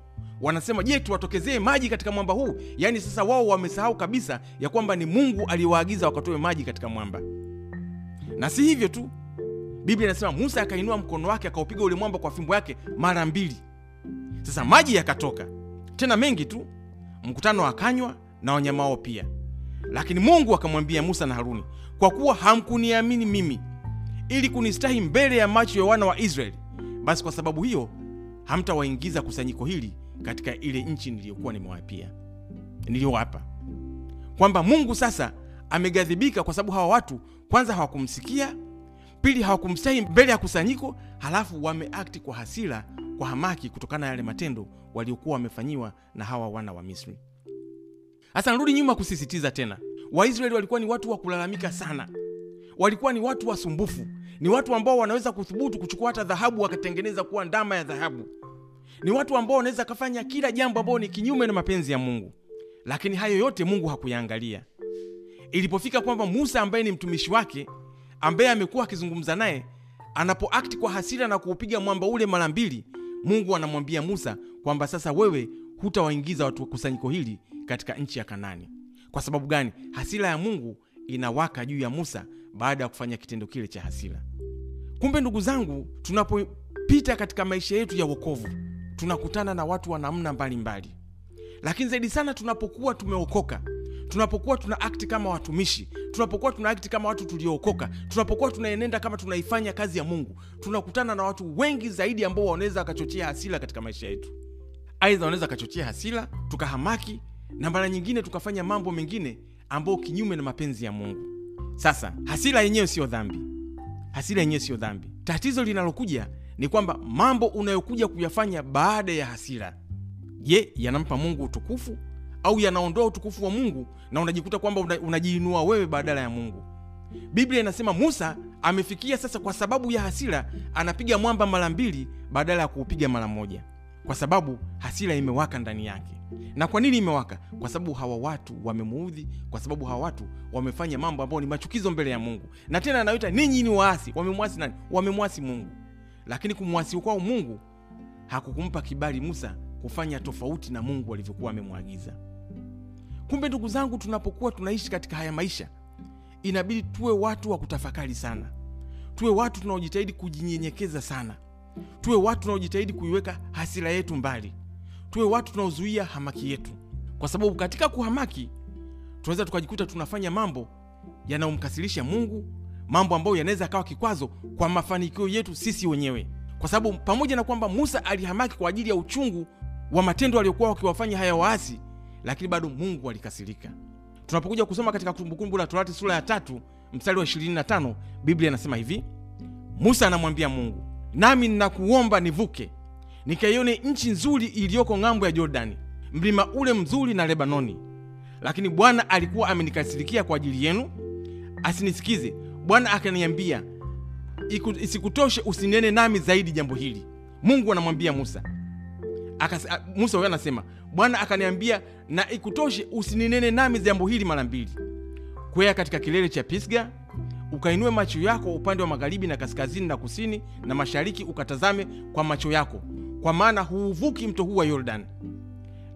Wanasema je tuwatokezee maji katika mwamba huu? Yaani sasa wao wamesahau kabisa ya kwamba ni mungu aliyewaagiza wakatoe maji katika mwamba. Na si hivyo tu. Biblia inasema musa akainua mkono wake akaupiga ule mwamba kwa fimbo yake mara mbili. Sasa maji yakatoka. Tena mengi tu. Mkutano akanywa na wanyama wao pia. Lakini mungu akamwambia musa na haruni kwa kuwa hamkuniamini mimi ili kunistahi mbele ya macho ya wana wa israeli. Basi kwa sababu hiyo hamtawaingiza kusanyiko hili katika ile nchi niliyokuwa nimewapia niliyowapa kwamba mungu sasa ameghadhibika kwa sababu hawa watu kwanza hawakumsikia pili hawakumstahi mbele ya kusanyiko halafu wameakti kwa hasira kwa hamaki kutokana na yale matendo waliokuwa wamefanyiwa na hawa wana wa misri. Sasa narudi nyuma kusisitiza tena. Waisraeli walikuwa ni watu wa kulalamika sana walikuwa ni watu wasumbufu ni watu ambao wanaweza kuthubutu kuchukua hata dhahabu wakatengeneza kuwa ndama ya dhahabu. Ni watu ambao wanaweza kafanya kila jambo ambao ni kinyume na mapenzi ya mungu. Lakini hayo yote mungu hakuyaangalia. Ilipofika kwamba musa ambaye ni mtumishi wake ambaye amekuwa akizungumza naye anapoakti kwa hasira na kuupiga mwamba ule mara mbili mungu anamwambia musa kwamba sasa wewe hutawaingiza watu wa kusanyiko hili katika nchi ya kanani. Kwa sababu gani? Hasira ya mungu inawaka juu ya musa baada ya kufanya kitendo kile cha hasira. Kumbe ndugu zangu tunapopita katika maisha yetu ya wokovu tunakutana na watu wa namna mbalimbali. Lakini zaidi sana tunapokuwa tumeokoka tunapokuwa tuna akti kama watumishi tunapokuwa tuna akti kama watu tuliookoka tunapokuwa tunaenenda kama tunaifanya kazi ya mungu tunakutana na watu wengi zaidi ambao wanaweza wakachochea hasira katika maisha yetu. Aidha wanaweza wakachochea hasira tukahamaki na mara nyingine tukafanya mambo mengine ambayo kinyume na mapenzi ya mungu sasa hasira yenyewe siyo dhambi. Hasira yenyewe siyo dhambi. Tatizo linalokuja ni kwamba mambo unayokuja kuyafanya baada ya hasira je yanampa mungu utukufu au yanaondoa utukufu wa mungu na unajikuta kwamba unajiinua wewe badala ya mungu? Biblia inasema musa amefikia sasa kwa sababu ya hasira anapiga mwamba mara mbili badala ya kuupiga mara moja kwa sababu hasira imewaka ndani yake. Na kwa nini imewaka? Kwa sababu hawa watu wamemuudhi kwa sababu hawa watu wamefanya mambo ambayo ni machukizo mbele ya mungu. Na tena anaita ninyi ni waasi. Wamemwasi nani? Wamemwasi mungu. Lakini kumwasi kwao mungu hakukumpa kibali musa kufanya tofauti na mungu alivyokuwa amemwagiza. Kumbe ndugu zangu tunapokuwa tunaishi katika haya maisha inabidi tuwe watu wa kutafakari sana. Tuwe watu tunaojitahidi kujinyenyekeza sana tuwe watu tunaojitahidi kuiweka hasira yetu mbali. Tuwe watu tunaozuia hamaki yetu. Kwa sababu katika kuhamaki tunaweza tukajikuta tunafanya mambo yanayomkasirisha mungu mambo ambayo yanaweza akawa kikwazo kwa mafanikio yetu sisi wenyewe. Kwa sababu pamoja na kwamba musa alihamaki kwa ajili ya uchungu wa matendo aliyokuwa wakiwafanya haya waasi lakini bado mungu alikasirika. Tunapokuja kusoma katika kumbukumbu la torati sura ya tatu mstari wa 25 biblia inasema hivi musa anamwambia mungu nami ninakuomba nivuke nikaione nchi nzuri iliyoko ng'ambo ya jordani mlima ule mzuri na lebanoni. Lakini bwana alikuwa amenikasirikia kwa ajili yenu. Asinisikize bwana akaniambia isikutoshe usinene nami zaidi jambo hili mungu anamwambia musa. Akasa, musa huyo anasema bwana akaniambia na ikutoshe usininene nami jambo hili mara mbili. Kwea katika kilele cha pisga ukainue macho yako upande wa magharibi na kaskazini na kusini na mashariki ukatazame kwa macho yako kwa maana huuvuki mto huu wa Yordani.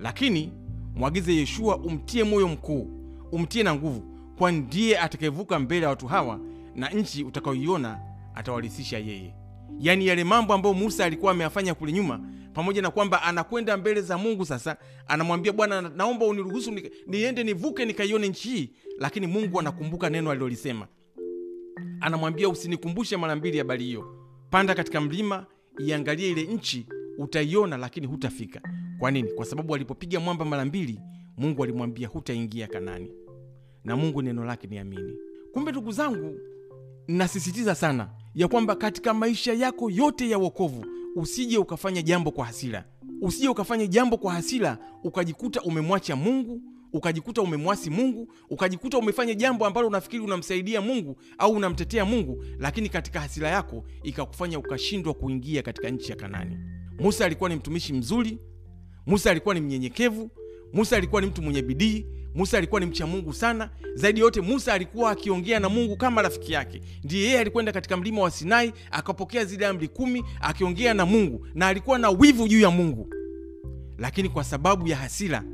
lakini mwagize yeshua umtie moyo mkuu umtie na nguvu kwani ndiye atakayevuka mbele ya watu hawa na nchi utakayoiona atawarithisha yeye. Yaani yale mambo ambayo musa alikuwa ameyafanya kule nyuma pamoja na kwamba anakwenda mbele za mungu sasa anamwambia bwana naomba uniruhusu ni- niende nivuke nikaione nchi hii. Lakini mungu anakumbuka neno alilolisema anamwambia usinikumbushe mara mbili habari hiyo. Panda katika mlima iangalie ile nchi utaiona lakini hutafika. Kwa nini? Kwa sababu alipopiga mwamba mara mbili mungu alimwambia hutaingia kanani. Na mungu neno lake ni amini. Kumbe ndugu zangu nasisitiza sana ya kwamba katika maisha yako yote ya wokovu usije ukafanya jambo kwa hasira. Usije ukafanya jambo kwa hasira ukajikuta umemwacha mungu ukajikuta umemwasi mungu ukajikuta umefanya jambo ambalo unafikiri unamsaidia mungu au unamtetea mungu lakini katika hasira yako ikakufanya ukashindwa kuingia katika nchi ya kanani. Musa alikuwa ni mtumishi mzuri musa alikuwa ni mnyenyekevu musa alikuwa ni mtu mwenye bidii musa alikuwa ni mcha mungu sana. Zaidi yote musa alikuwa akiongea na mungu kama rafiki yake. Ndiye yeye alikwenda katika mlima wa sinai akapokea zile amri kumi akiongea na mungu na alikuwa na wivu juu ya mungu. Lakini kwa sababu ya hasira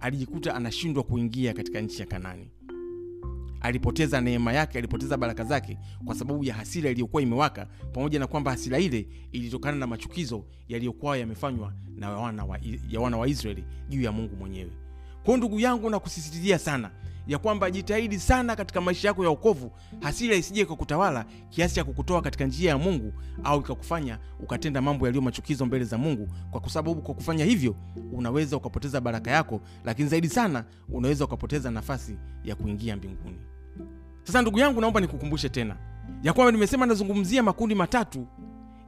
alijikuta anashindwa kuingia katika nchi ya kanani. Alipoteza neema yake alipoteza baraka zake kwa sababu ya hasira iliyokuwa imewaka pamoja na kwamba hasira ile ilitokana na machukizo yaliyokuwa yamefanywa na wana wa, ya wana wa israeli juu ya mungu mwenyewe. Kwao ndugu yangu nakusisitizia sana ya kwamba jitahidi sana katika maisha yako ya wokovu, hasira isije ikakutawala kiasi cha kukutoa katika njia ya mungu au ikakufanya ukatenda mambo yaliyo machukizo mbele za mungu. Kwa sababu kwa kufanya hivyo unaweza ukapoteza baraka yako lakini zaidi sana unaweza ukapoteza nafasi ya kuingia mbinguni. Sasa ndugu yangu naomba nikukumbushe tena ya kwamba nimesema nazungumzia makundi matatu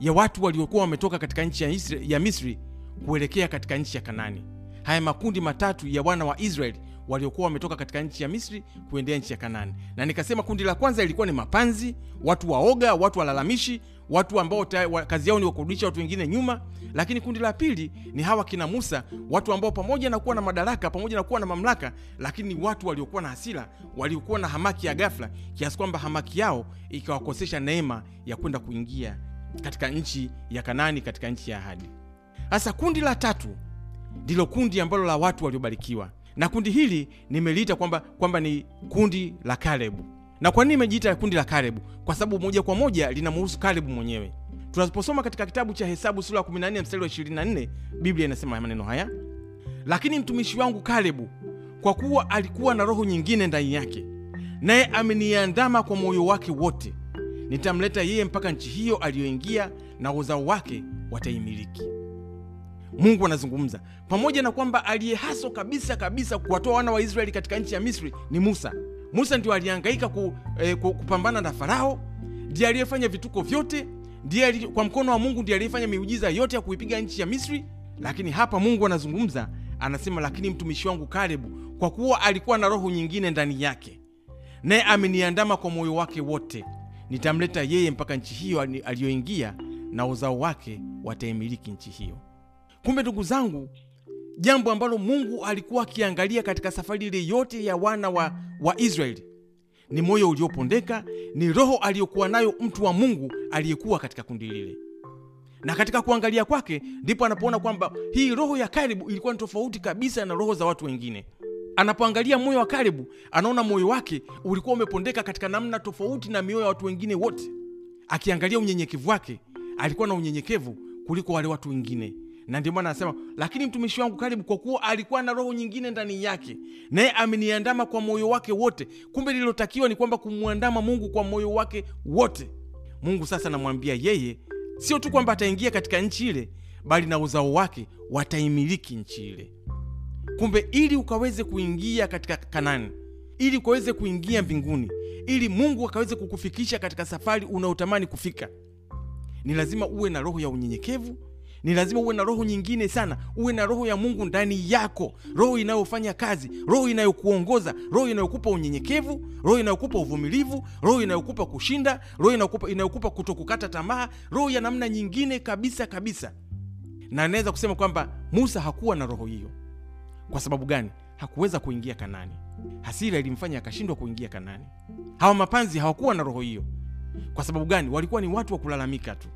ya watu waliokuwa wametoka katika nchi ya, misri kuelekea katika nchi ya kanani. Haya makundi matatu ya wana wa israeli waliokuwa wametoka katika nchi ya misri kuendea nchi ya kanani. Na nikasema kundi la kwanza ilikuwa ni mapanzi watu waoga watu walalamishi watu ambao kazi yao ni wakurudisha watu wengine nyuma. Lakini kundi la pili ni hawa kina musa watu ambao pamoja na kuwa na madaraka pamoja na kuwa na mamlaka lakini ni watu waliokuwa na hasira waliokuwa na hamaki ya ghafla kiasi kwamba hamaki yao ikawakosesha neema ya kwenda kuingia katika nchi ya kanani katika nchi ya ahadi. Sasa kundi la tatu ndilo kundi ambalo la watu waliobarikiwa na kundi hili nimeliita kwamba kwamba ni kundi la kalebu na kwa nini imejiita kundi la kalebu kwa sababu moja kwa moja linamhusu kalebu mwenyewe tunaposoma katika kitabu cha hesabu sura ya 14 mstari wa 24 biblia inasema maneno haya lakini mtumishi wangu kalebu kwa kuwa alikuwa na roho nyingine ndani yake naye ameniandama kwa moyo wake wote. Nitamleta yeye mpaka nchi hiyo aliyoingia, na uzao wake wataimiliki. Mungu anazungumza pamoja na kwamba aliye haso kabisa kabisa kuwatoa wana wa Israeli katika nchi ya Misri ni Musa. Musa ndio alihangaika ku, eh, kupambana na Farao, ndiye aliyefanya vituko vyote, ndiye kwa mkono wa Mungu ndiye aliyefanya miujiza yote ya kuipiga nchi ya Misri. Lakini hapa Mungu anazungumza, anasema, lakini mtumishi wangu Kalebu, kwa kuwa alikuwa na roho nyingine ndani yake, naye ameniandama kwa moyo wake wote, nitamleta yeye mpaka nchi hiyo aliyoingia, na uzao wake wataimiliki nchi hiyo. Kumbe ndugu zangu, jambo ambalo Mungu alikuwa akiangalia katika safari ile yote ya wana wa, wa Israeli ni moyo uliopondeka, ni roho aliyokuwa nayo mtu wa Mungu aliyekuwa katika kundi lile. Na katika kuangalia kwake ndipo anapoona kwamba hii roho ya Kalebu ilikuwa ni tofauti kabisa na roho za watu wengine. Anapoangalia moyo wa Kalebu, anaona moyo wake ulikuwa umepondeka katika namna tofauti na mioyo ya watu wengine wote. Akiangalia unyenyekevu wake, alikuwa na unyenyekevu kuliko wale watu wengine na ndio maana anasema lakini mtumishi wangu karibu, kwa kuwa alikuwa na roho nyingine ndani yake, naye ameniandama kwa moyo wake wote. Kumbe lililotakiwa ni kwamba kumwandama Mungu kwa moyo wake wote. Mungu sasa anamwambia yeye sio tu kwamba ataingia katika nchi ile, bali na uzao wake wataimiliki nchi ile. Kumbe ili ukaweze kuingia katika Kanani, ili ukaweze kuingia mbinguni, ili Mungu akaweze kukufikisha katika safari unaotamani kufika, ni lazima uwe na roho ya unyenyekevu ni lazima uwe na roho nyingine sana, uwe na roho ya Mungu ndani yako, roho inayofanya kazi, roho inayokuongoza, roho inayokupa unyenyekevu, roho inayokupa uvumilivu, roho inayokupa kushinda, roho inayokupa, kutokukata tamaa, roho ya namna nyingine kabisa kabisa. Na anaweza kusema kwamba Musa hakuwa na roho hiyo. Kwa sababu gani? Hakuweza kuingia Kanani. Hasira ilimfanya akashindwa kuingia Kanani. Hawa mapanzi hawakuwa na roho hiyo. Kwa sababu gani? Walikuwa ni watu wa kulalamika tu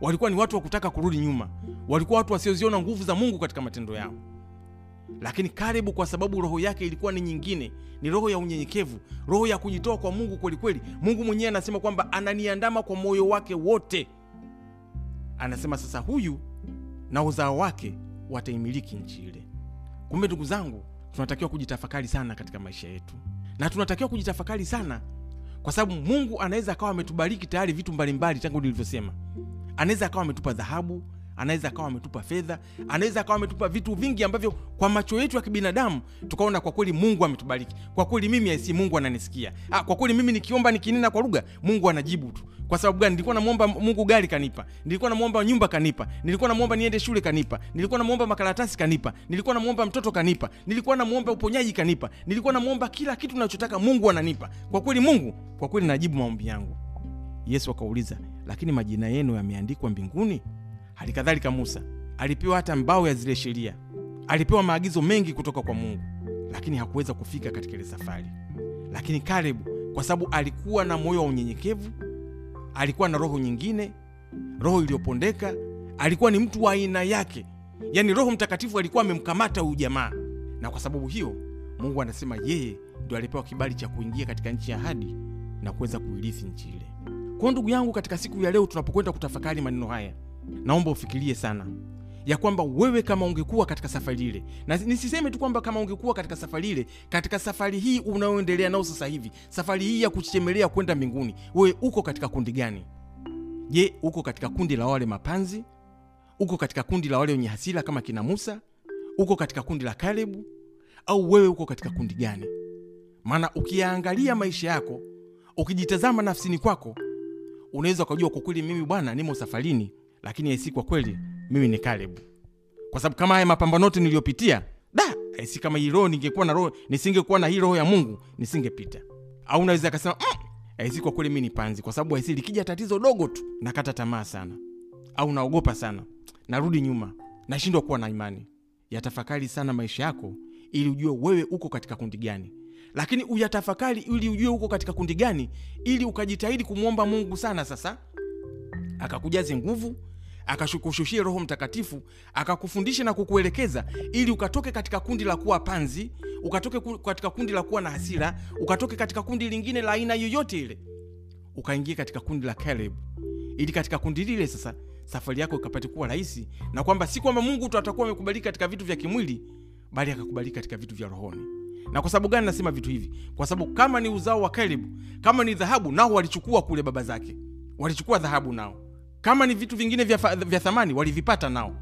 walikuwa ni watu wa kutaka kurudi nyuma, walikuwa watu wasioziona nguvu za Mungu katika matendo yao. Lakini Kalebu, kwa sababu roho yake ilikuwa ni nyingine, ni roho ya unyenyekevu, roho ya kujitoa kwa Mungu kwelikweli. Mungu mwenyewe anasema kwamba ananiandama kwa moyo wake wote. Anasema sasa huyu na uzao wake wataimiliki nchi ile. Kumbe ndugu zangu, tunatakiwa kujitafakari sana katika maisha yetu, na tunatakiwa kujitafakari sana kwa sababu Mungu anaweza akawa ametubariki tayari vitu mbalimbali, tangu nilivyosema anaweza akawa ametupa dhahabu, anaweza akawa ametupa fedha, anaweza akawa ametupa vitu vingi ambavyo kwa macho yetu ya kibinadamu tukaona kwa kweli Mungu ametubariki. Kwa kweli mimi aisi Mungu ananisikia. Ah, kwa kweli mimi nikiomba nikinena kwa lugha Mungu anajibu tu. Kwa sababu gani? Nilikuwa namwomba Mungu gari kanipa, nilikuwa namwomba nyumba kanipa, nilikuwa namwomba niende shule kanipa, nilikuwa namwomba makaratasi kanipa, nilikuwa namwomba mtoto kanipa, nilikuwa namwomba uponyaji kanipa, nilikuwa namwomba kila kitu nachotaka Mungu ananipa. Kwa kweli Mungu, kwa kweli najibu maombi yangu. Yesu akauliza, lakini majina yenu yameandikwa mbinguni? Hali kadhalika Musa alipewa hata mbao ya zile sheria, alipewa maagizo mengi kutoka kwa Mungu, lakini hakuweza kufika katika ile safari. Lakini Kalebu, kwa sababu alikuwa na moyo wa unyenyekevu, alikuwa na roho nyingine, roho iliyopondeka, alikuwa ni mtu wa aina yake, yaani Roho Mtakatifu alikuwa amemkamata huyu jamaa, na kwa sababu hiyo Mungu anasema yeye ndio alipewa kibali cha kuingia katika nchi ya ahadi na kuweza kuirithi nchi ile. Kwa ndugu yangu, katika siku ya leo tunapokwenda kutafakari maneno haya, naomba ufikirie sana ya kwamba wewe kama ungekuwa katika safari ile, na nisiseme tu kwamba kama ungekuwa katika safari ile, katika safari hii unayoendelea nao sasa hivi, safari hii ya kuchemelea kwenda mbinguni, wewe uko katika kundi gani? Je, uko katika kundi la wale mapanzi? Uko katika kundi la wale wenye hasira kama kina Musa? Uko katika kundi la Kalebu? Au wewe uko katika kundi gani? Maana ukiyaangalia maisha yako, ukijitazama nafsini kwako unaweza ukajua kwa kweli, mimi bwana, nimo safarini, lakini aisi kwa kweli mimi ni Kalebu, kwa sababu kama haya mapambano yote niliyopitia, da aisi kama hii roho ningekuwa na roho, nisingekuwa na hii roho ya Mungu nisingepita. Au unaweza akasema mm, aisi kwa kweli mimi ni panzi, kwa sababu aisi likija tatizo dogo tu nakata tamaa sana, au naogopa sana, narudi nyuma, nashindwa kuwa na imani. Yatafakari sana maisha yako ili ujue wewe uko katika kundi gani lakini uyatafakari ili ujue uko katika kundi gani, ili ukajitahidi kumwomba Mungu sana, sasa. Akakujaze nguvu, akakushushie Roho Mtakatifu, akakufundisha na kukuelekeza, ili ukatoke katika kundi la kuwa panzi, ukatoke katika kundi la kuwa na hasira, ukatoke katika kundi lingine la aina yoyote ile, ukaingia katika kundi la Caleb, ili katika kundi lile sasa safari yako ikapate kuwa rahisi, na kwamba si kwamba Mungu tu atakuwa amekubaliki katika vitu vya kimwili, bali akakubaliki katika vitu vya rohoni na kwa sababu gani nasema vitu hivi? Kwa sababu kama ni uzao wa kalebu kama ni dhahabu nao walichukua kule baba zake. Walichukua dhahabu nao. Kama ni vitu vingine vya, vya thamani walivipata nao.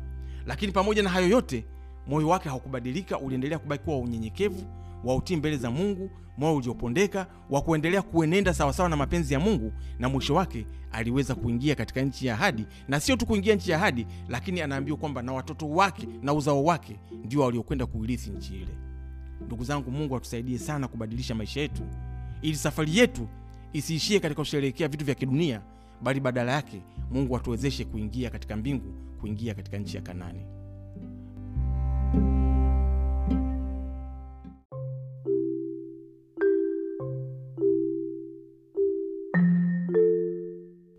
Lakini pamoja na hayo yote moyo wake haukubadilika uliendelea kubaki kuwa wa unyenyekevu wa utii mbele za mungu moyo uliopondeka wa kuendelea kuenenda sawasawa na mapenzi ya mungu na mwisho wake aliweza kuingia katika nchi ya ahadi. Na sio tu kuingia nchi ya ahadi lakini anaambiwa kwamba na watoto wake na uzao wake ndio waliokwenda kuirithi nchi ile ndugu zangu mungu atusaidie sana kubadilisha maisha yetu ili safari yetu isiishie katika kusherehekea vitu vya kidunia bali badala yake mungu atuwezeshe kuingia katika mbingu kuingia katika nchi ya kanani.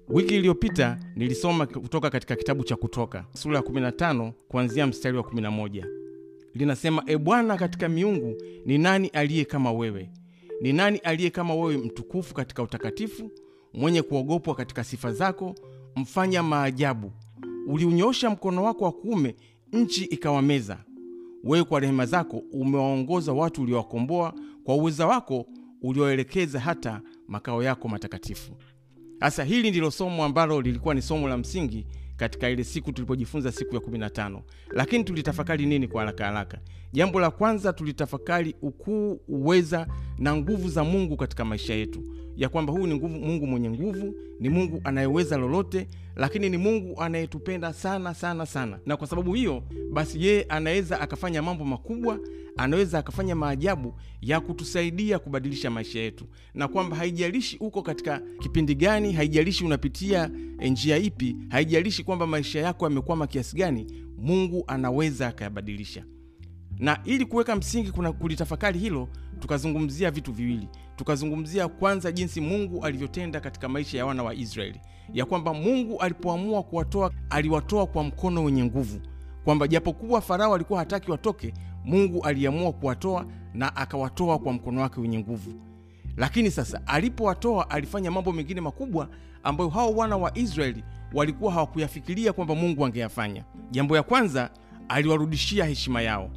Wiki iliyopita nilisoma kutoka katika kitabu cha kutoka sura ya 15 kuanzia mstari wa 11 linasema e bwana katika miungu ni nani aliye kama wewe? Ni nani aliye kama wewe mtukufu katika utakatifu mwenye kuogopwa katika sifa zako mfanya maajabu? Uliunyosha mkono wako wa kuume nchi ikawameza. Wewe kwa rehema zako umewaongoza watu uliowakomboa kwa uweza wako ulioelekeza hata makao yako matakatifu. Sasa hili ndilo somo ambalo lilikuwa ni somo la msingi katika ile siku tulipojifunza siku ya 15 lakini tulitafakari nini kwa haraka haraka? Jambo la kwanza tulitafakari ukuu uweza na nguvu za mungu katika maisha yetu. Ya kwamba huyu ni nguvu, mungu mwenye nguvu ni mungu anayeweza lolote lakini ni mungu anayetupenda sana sana sana. Na kwa sababu hiyo basi yeye anaweza akafanya mambo makubwa anaweza akafanya maajabu ya kutusaidia kubadilisha maisha yetu. Na kwamba haijalishi uko katika kipindi gani haijalishi unapitia eh, njia ipi haijalishi kwamba maisha yako yamekwama kiasi gani mungu anaweza akayabadilisha na ili kuweka msingi kuna kulitafakari hilo tukazungumzia vitu viwili. Tukazungumzia kwanza jinsi mungu alivyotenda katika maisha ya wana wa israeli. Ya kwamba mungu alipoamua kuwatoa aliwatoa kwa mkono wenye nguvu. Kwamba japokuwa farao alikuwa hataki watoke mungu aliamua kuwatoa na akawatoa kwa mkono wake wenye nguvu. Lakini sasa alipowatoa alifanya mambo mengine makubwa ambayo hao wana wa israeli walikuwa hawakuyafikiria kwamba mungu angeyafanya. Jambo ya kwanza aliwarudishia heshima yao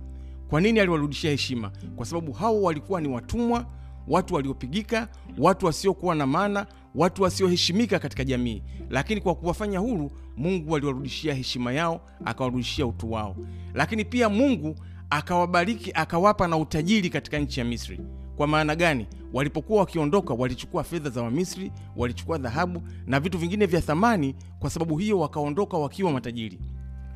kwa nini aliwarudishia heshima? Kwa sababu hao walikuwa ni watumwa watu waliopigika watu wasiokuwa na maana watu wasioheshimika katika jamii. Lakini kwa kuwafanya huru mungu aliwarudishia heshima yao akawarudishia utu wao. Lakini pia mungu akawabariki akawapa na utajiri katika nchi ya misri. Kwa maana gani? Walipokuwa wakiondoka walichukua fedha za wamisri walichukua dhahabu na vitu vingine vya thamani kwa sababu hiyo wakaondoka wakiwa matajiri.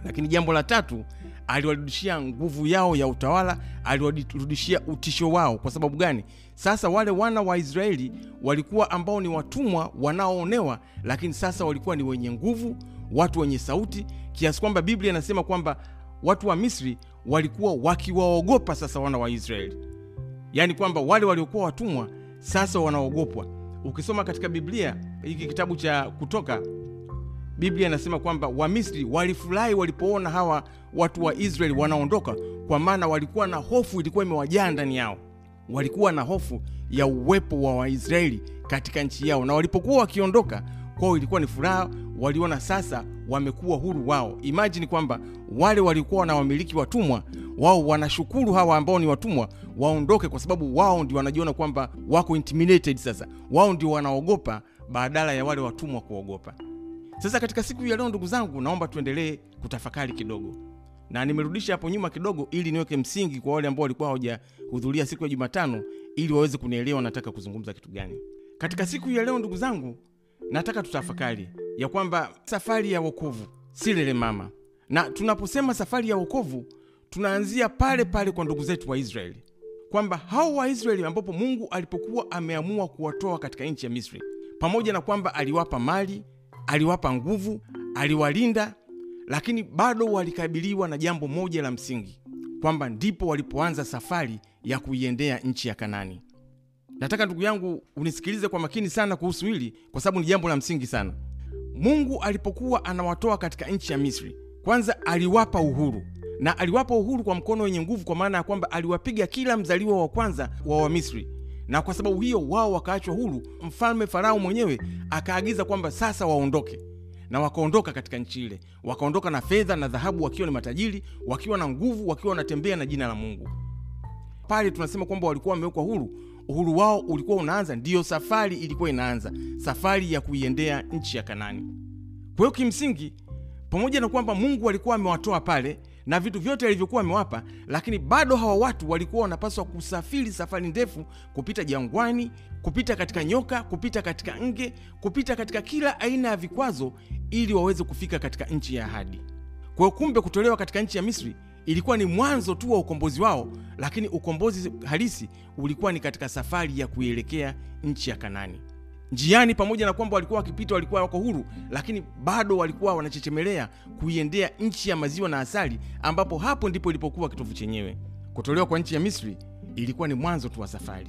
Lakini jambo la tatu aliwarudishia nguvu yao ya utawala aliwarudishia utisho wao. Kwa sababu gani? Sasa wale wana wa israeli walikuwa ambao ni watumwa wanaoonewa lakini sasa walikuwa ni wenye nguvu watu wenye sauti kiasi kwamba biblia inasema kwamba watu wa misri walikuwa wakiwaogopa sasa wana wa israeli. Yaani kwamba wale waliokuwa watumwa sasa wanaogopwa. Ukisoma katika biblia hiki kitabu cha kutoka biblia inasema kwamba wamisri walifurahi walipoona hawa watu wa israeli wanaondoka kwa maana walikuwa na hofu ilikuwa imewajaa ndani yao. Walikuwa na hofu ya uwepo wa waisraeli katika nchi yao na walipokuwa wakiondoka kwao ilikuwa ni furaha. Waliona sasa wamekuwa huru wao. Imajini kwamba wale walikuwa na wamiliki watumwa wao wanashukuru hawa ambao ni watumwa waondoke kwa sababu wao ndio wanajiona kwamba wako intimidated sasa. Wao ndio wanaogopa badala ya wale watumwa kuogopa sasa katika siku ya leo ndugu zangu naomba tuendelee kutafakari kidogo. Na nimerudisha hapo nyuma kidogo ili niweke msingi kwa wale ambao walikuwa hawajahudhuria siku ya jumatano ili waweze kunielewa nataka kuzungumza kitu gani. Katika siku ya leo ndugu zangu nataka tutafakari ya kwamba safari ya wokovu si lele mama. Na tunaposema safari ya wokovu tunaanzia pale pale kwa ndugu zetu wa israeli kwamba hao waisraeli ambapo mungu alipokuwa ameamua kuwatoa katika nchi ya misri pamoja na kwamba aliwapa mali aliwapa nguvu aliwalinda lakini bado walikabiliwa na jambo moja la msingi kwamba ndipo walipoanza safari ya kuiendea nchi ya kanani. Nataka ndugu yangu unisikilize kwa makini sana kuhusu hili kwa sababu ni jambo la msingi sana. Mungu alipokuwa anawatoa katika nchi ya misri kwanza aliwapa uhuru na aliwapa uhuru kwa mkono wenye nguvu kwa maana ya kwamba aliwapiga kila mzaliwa wa kwanza wa wamisri na kwa sababu hiyo wao wakaachwa huru mfalme farao mwenyewe akaagiza kwamba sasa waondoke. Na wakaondoka katika nchi ile. Wakaondoka na fedha na dhahabu wakiwa ni matajiri wakiwa na nguvu wakiwa wanatembea na jina la mungu. Pale tunasema kwamba walikuwa wamewekwa huru. Uhuru wao ulikuwa unaanza. Ndiyo safari ilikuwa inaanza. Safari ya kuiendea nchi ya kanani. Kwa hiyo kimsingi pamoja na kwamba mungu alikuwa amewatoa pale na vitu vyote alivyokuwa amewapa lakini bado hawa watu walikuwa wanapaswa kusafiri safari ndefu kupita jangwani kupita katika nyoka kupita katika nge kupita katika kila aina ya vikwazo ili waweze kufika katika nchi ya ahadi. Kwa kumbe kutolewa katika nchi ya misri ilikuwa ni mwanzo tu wa ukombozi wao lakini ukombozi halisi ulikuwa ni katika safari ya kuielekea nchi ya kanani njiani pamoja na kwamba walikuwa wakipita walikuwa wako huru lakini bado walikuwa wanachechemelea kuiendea nchi ya maziwa na asali ambapo hapo ndipo ilipokuwa kitovu chenyewe. Kutolewa kwa nchi ya misri ilikuwa ni mwanzo tu wa safari.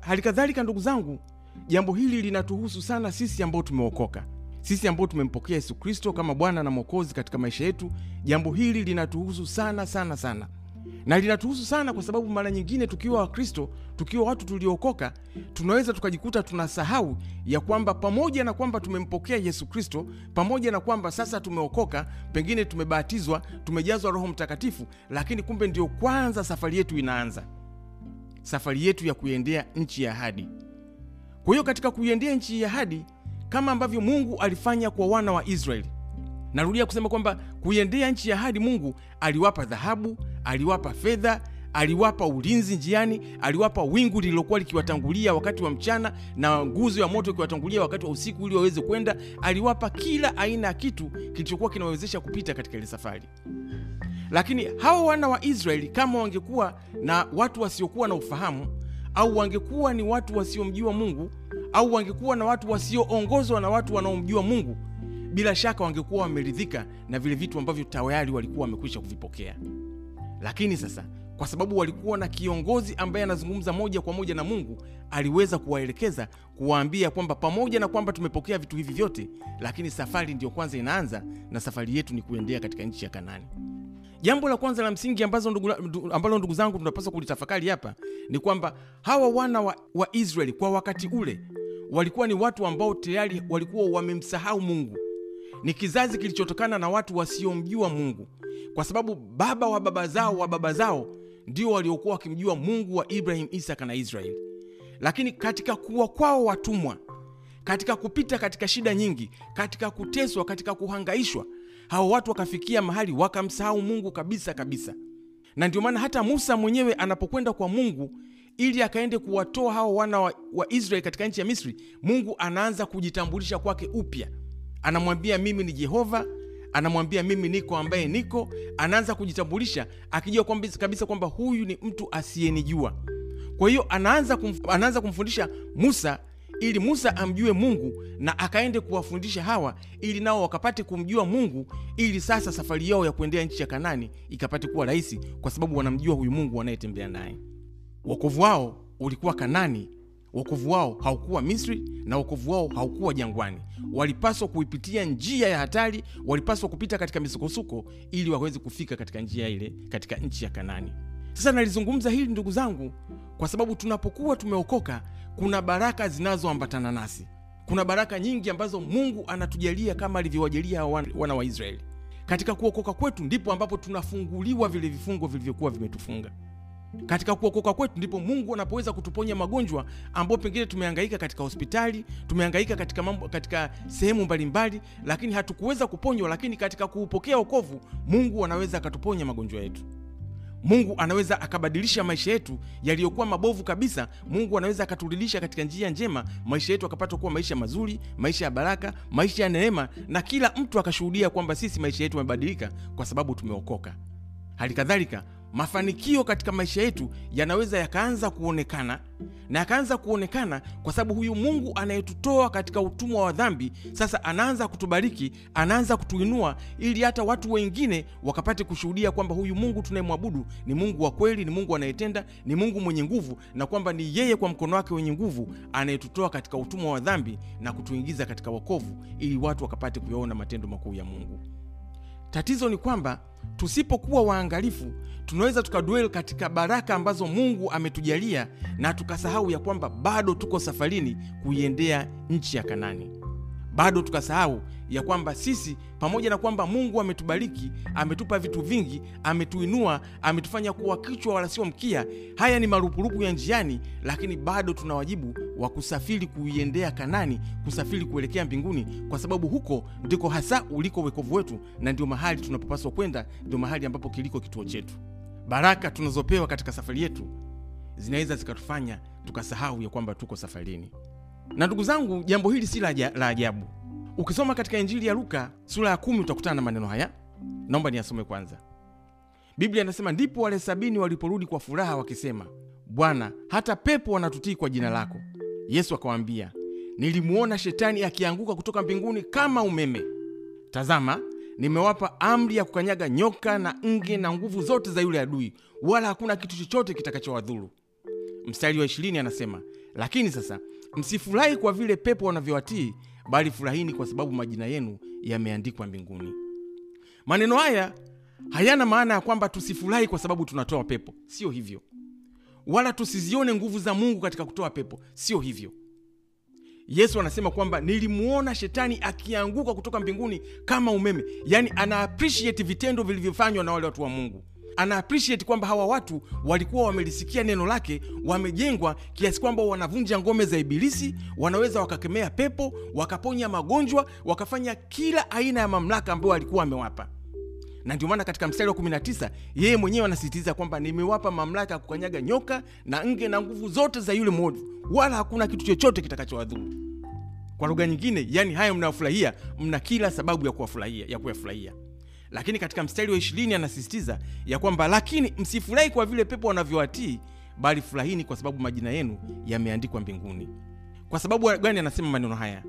Halikadhalika, ndugu zangu jambo hili linatuhusu sana sisi ambao tumeokoka. Sisi ambao tumempokea yesu kristo kama bwana na mwokozi katika maisha yetu jambo hili linatuhusu sana sana sana na linatuhusu sana kwa sababu mara nyingine tukiwa wakristo tukiwa watu tuliokoka, tunaweza tukajikuta tunasahau ya kwamba pamoja na kwamba tumempokea yesu kristo pamoja na kwamba sasa tumeokoka pengine tumebatizwa tumejazwa roho mtakatifu lakini kumbe ndio kwanza safari yetu inaanza. Safari yetu ya kuiendea nchi ya ahadi. Kwa hiyo katika kuiendea nchi ya ahadi kama ambavyo mungu alifanya kwa wana wa israeli narudia kusema kwamba kuiendea nchi ya ahadi mungu aliwapa dhahabu aliwapa fedha aliwapa ulinzi njiani aliwapa wingu lililokuwa likiwatangulia wakati wa mchana na nguzo ya moto ikiwatangulia wakati wa usiku ili waweze kwenda aliwapa kila aina ya kitu kilichokuwa kinawawezesha kupita katika ile safari. Lakini hawa wana wa israeli kama wangekuwa na watu wasiokuwa na ufahamu au wangekuwa ni watu wasiomjua mungu au wangekuwa na watu wasioongozwa na watu wanaomjua mungu bila shaka wangekuwa wameridhika na vile vitu ambavyo tayari walikuwa wamekwisha kuvipokea. Lakini sasa kwa sababu walikuwa na kiongozi ambaye anazungumza moja kwa moja na mungu aliweza kuwaelekeza kuwaambia kwamba pamoja na kwamba tumepokea vitu hivi vyote lakini safari ndiyo kwanza inaanza na safari yetu ni kuendea katika nchi ya kanani. Jambo la kwanza la msingi ambalo ndugu zangu tunapaswa kulitafakari hapa ni kwamba hawa wana wa, wa israeli kwa wakati ule walikuwa ni watu ambao tayari walikuwa wamemsahau mungu ni kizazi kilichotokana na watu wasiomjua mungu. Kwa sababu baba wa baba zao wa baba zao ndio waliokuwa wakimjua mungu wa ibrahim isaka na israeli. Lakini katika kuwa kwao watumwa katika kupita katika shida nyingi katika kuteswa katika kuhangaishwa hao watu wakafikia mahali wakamsahau mungu kabisa kabisa. Na ndio maana hata musa mwenyewe anapokwenda kwa mungu ili akaende kuwatoa hao wana wa, wa israeli katika nchi ya misri mungu anaanza kujitambulisha kwake upya anamwambia mimi ni jehova. Anamwambia mimi niko ambaye niko. Anaanza kujitambulisha akijua kwamba, kabisa kwamba huyu ni mtu asiyenijua. Kwa hiyo anaanza, kumf, anaanza kumfundisha musa ili musa amjue mungu na akaende kuwafundisha hawa ili nao wakapate kumjua mungu ili sasa safari yao ya kuendea nchi ya kanani ikapate kuwa rahisi kwa sababu wanamjua huyu mungu wanayetembea naye. Wokovu wao ulikuwa kanani wokovu wao haukuwa misri na wokovu wao haukuwa jangwani. Walipaswa kuipitia njia ya hatari walipaswa kupita katika misukosuko ili waweze kufika katika njia ile katika nchi ya kanani. Sasa nalizungumza hili ndugu zangu kwa sababu tunapokuwa tumeokoka kuna baraka zinazoambatana nasi. Kuna baraka nyingi ambazo mungu anatujalia kama alivyowajalia wana wa israeli. Katika kuokoka kwetu ndipo ambapo tunafunguliwa vile vifungo vilivyokuwa vimetufunga katika kuokoka kwetu ndipo mungu anapoweza kutuponya magonjwa ambayo pengine tumehangaika katika hospitali tumehangaika katika mambo katika sehemu mbalimbali lakini hatukuweza kuponywa lakini katika kuupokea wokovu mungu anaweza akatuponya magonjwa yetu. Mungu anaweza akabadilisha maisha yetu yaliyokuwa mabovu kabisa. Mungu anaweza akaturudisha katika njia njema maisha yetu akapata kuwa maisha mazuri maisha ya baraka maisha ya neema na kila mtu akashuhudia kwamba sisi maisha yetu yamebadilika kwa sababu tumeokoka. Hali kadhalika mafanikio katika maisha yetu yanaweza yakaanza kuonekana na yakaanza kuonekana kwa sababu huyu mungu anayetutoa katika utumwa wa dhambi sasa anaanza kutubariki anaanza kutuinua ili hata watu wengine wakapate kushuhudia kwamba huyu mungu tunayemwabudu ni mungu wa kweli ni mungu anayetenda ni mungu mwenye nguvu na kwamba ni yeye kwa mkono wake wenye nguvu anayetutoa katika utumwa wa dhambi na kutuingiza katika wokovu ili watu wakapate kuyaona matendo makuu ya mungu tatizo ni kwamba tusipokuwa waangalifu tunaweza tukaduel katika baraka ambazo mungu ametujalia na tukasahau ya kwamba bado tuko safarini kuiendea nchi ya kanani. Bado tukasahau ya kwamba sisi pamoja na kwamba mungu ametubariki ametupa vitu vingi ametuinua ametufanya kuwa kichwa wala sio mkia haya ni marupurupu ya njiani lakini bado tuna wajibu wa kusafiri kuiendea kanani kusafiri kuelekea mbinguni kwa sababu huko ndiko hasa uliko wekovu wetu na ndio mahali tunapopaswa kwenda ndio mahali ambapo kiliko kituo chetu. Baraka tunazopewa katika safari yetu zinaweza zikatufanya tukasahau ya kwamba tuko safarini. Na ndugu zangu jambo hili si la aja- la ajabu ukisoma katika injili ya luka sura ya kumi utakutana na maneno haya. Naomba niyasome kwanza. Biblia inasema ndipo wale sabini waliporudi kwa furaha wakisema bwana hata pepo wanatutii kwa jina lako yesu akawaambia nilimuona shetani akianguka kutoka mbinguni kama umeme. Tazama nimewapa amri ya kukanyaga nyoka na nge na nguvu zote za yule adui wala hakuna kitu chochote kitakachowadhuru. Mstari wa ishirini anasema lakini sasa msifurahi kwa vile pepo wanavyowatii bali furahini kwa sababu majina yenu yameandikwa mbinguni. Maneno haya hayana maana ya kwamba tusifurahi kwa sababu tunatoa pepo. Sio hivyo. Wala tusizione nguvu za mungu katika kutoa pepo. Sio hivyo. Yesu anasema kwamba nilimuona shetani akianguka kutoka mbinguni kama umeme. Yaani ana appreciate vitendo vilivyofanywa na wale watu wa mungu ana appreciate kwamba hawa watu walikuwa wamelisikia neno lake wamejengwa kiasi kwamba wanavunja ngome za ibilisi wanaweza wakakemea pepo wakaponya magonjwa wakafanya kila aina ya mamlaka ambayo alikuwa amewapa. Na ndio maana katika mstari wa 19 yeye mwenyewe anasisitiza kwamba nimewapa mamlaka ya kukanyaga nyoka na nge na nguvu zote za yule mwovu wala hakuna kitu chochote kitakachowadhuru. Kwa lugha nyingine yani haya mnayofurahia mna kila sababu ya kuwafurahia ya kuyafurahia lakini katika mstari wa ishirini anasisitiza ya kwamba lakini msifurahi kwa vile pepo wanavyowatii bali furahini kwa sababu majina yenu yameandikwa mbinguni. Kwa sababu gani anasema maneno haya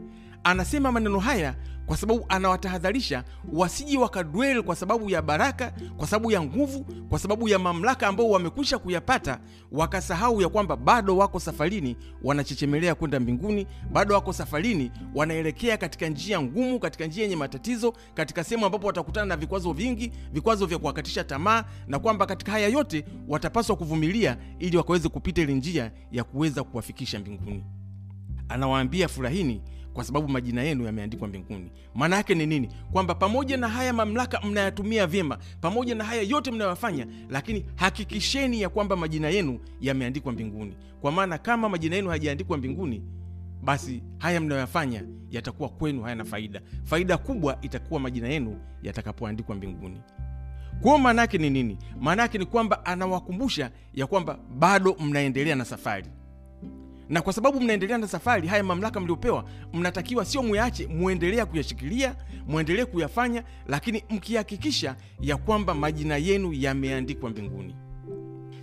anasema maneno haya kwa sababu anawatahadharisha wasiji wakadwel kwa sababu ya baraka kwa sababu ya nguvu kwa sababu ya mamlaka ambao wamekwisha kuyapata wakasahau ya kwamba bado wako safarini wanachechemelea kwenda mbinguni bado wako safarini wanaelekea katika njia ngumu katika njia yenye matatizo katika sehemu ambapo watakutana na vikwazo vingi vikwazo vya kuwakatisha tamaa na kwamba katika haya yote watapaswa kuvumilia ili wakaweze kupita ile njia ya kuweza kuwafikisha mbinguni. Anawaambia furahini kwa sababu majina yenu yameandikwa mbinguni. Maana yake ni nini? Kwamba pamoja na haya mamlaka mnayatumia vyema pamoja na haya yote mnayoyafanya lakini hakikisheni ya kwamba majina yenu yameandikwa mbinguni. Kwa maana kama majina yenu hayajaandikwa mbinguni basi haya mnayoyafanya yatakuwa kwenu hayana faida. Faida kubwa itakuwa majina yenu yatakapoandikwa mbinguni. Kwao maana yake ni nini? Maana yake ni kwamba anawakumbusha ya kwamba bado mnaendelea na safari na kwa sababu mnaendelea na safari haya mamlaka mliopewa mnatakiwa sio muyaache muendelea kuyashikilia muendelee kuyafanya lakini mkihakikisha ya kwamba majina yenu yameandikwa mbinguni.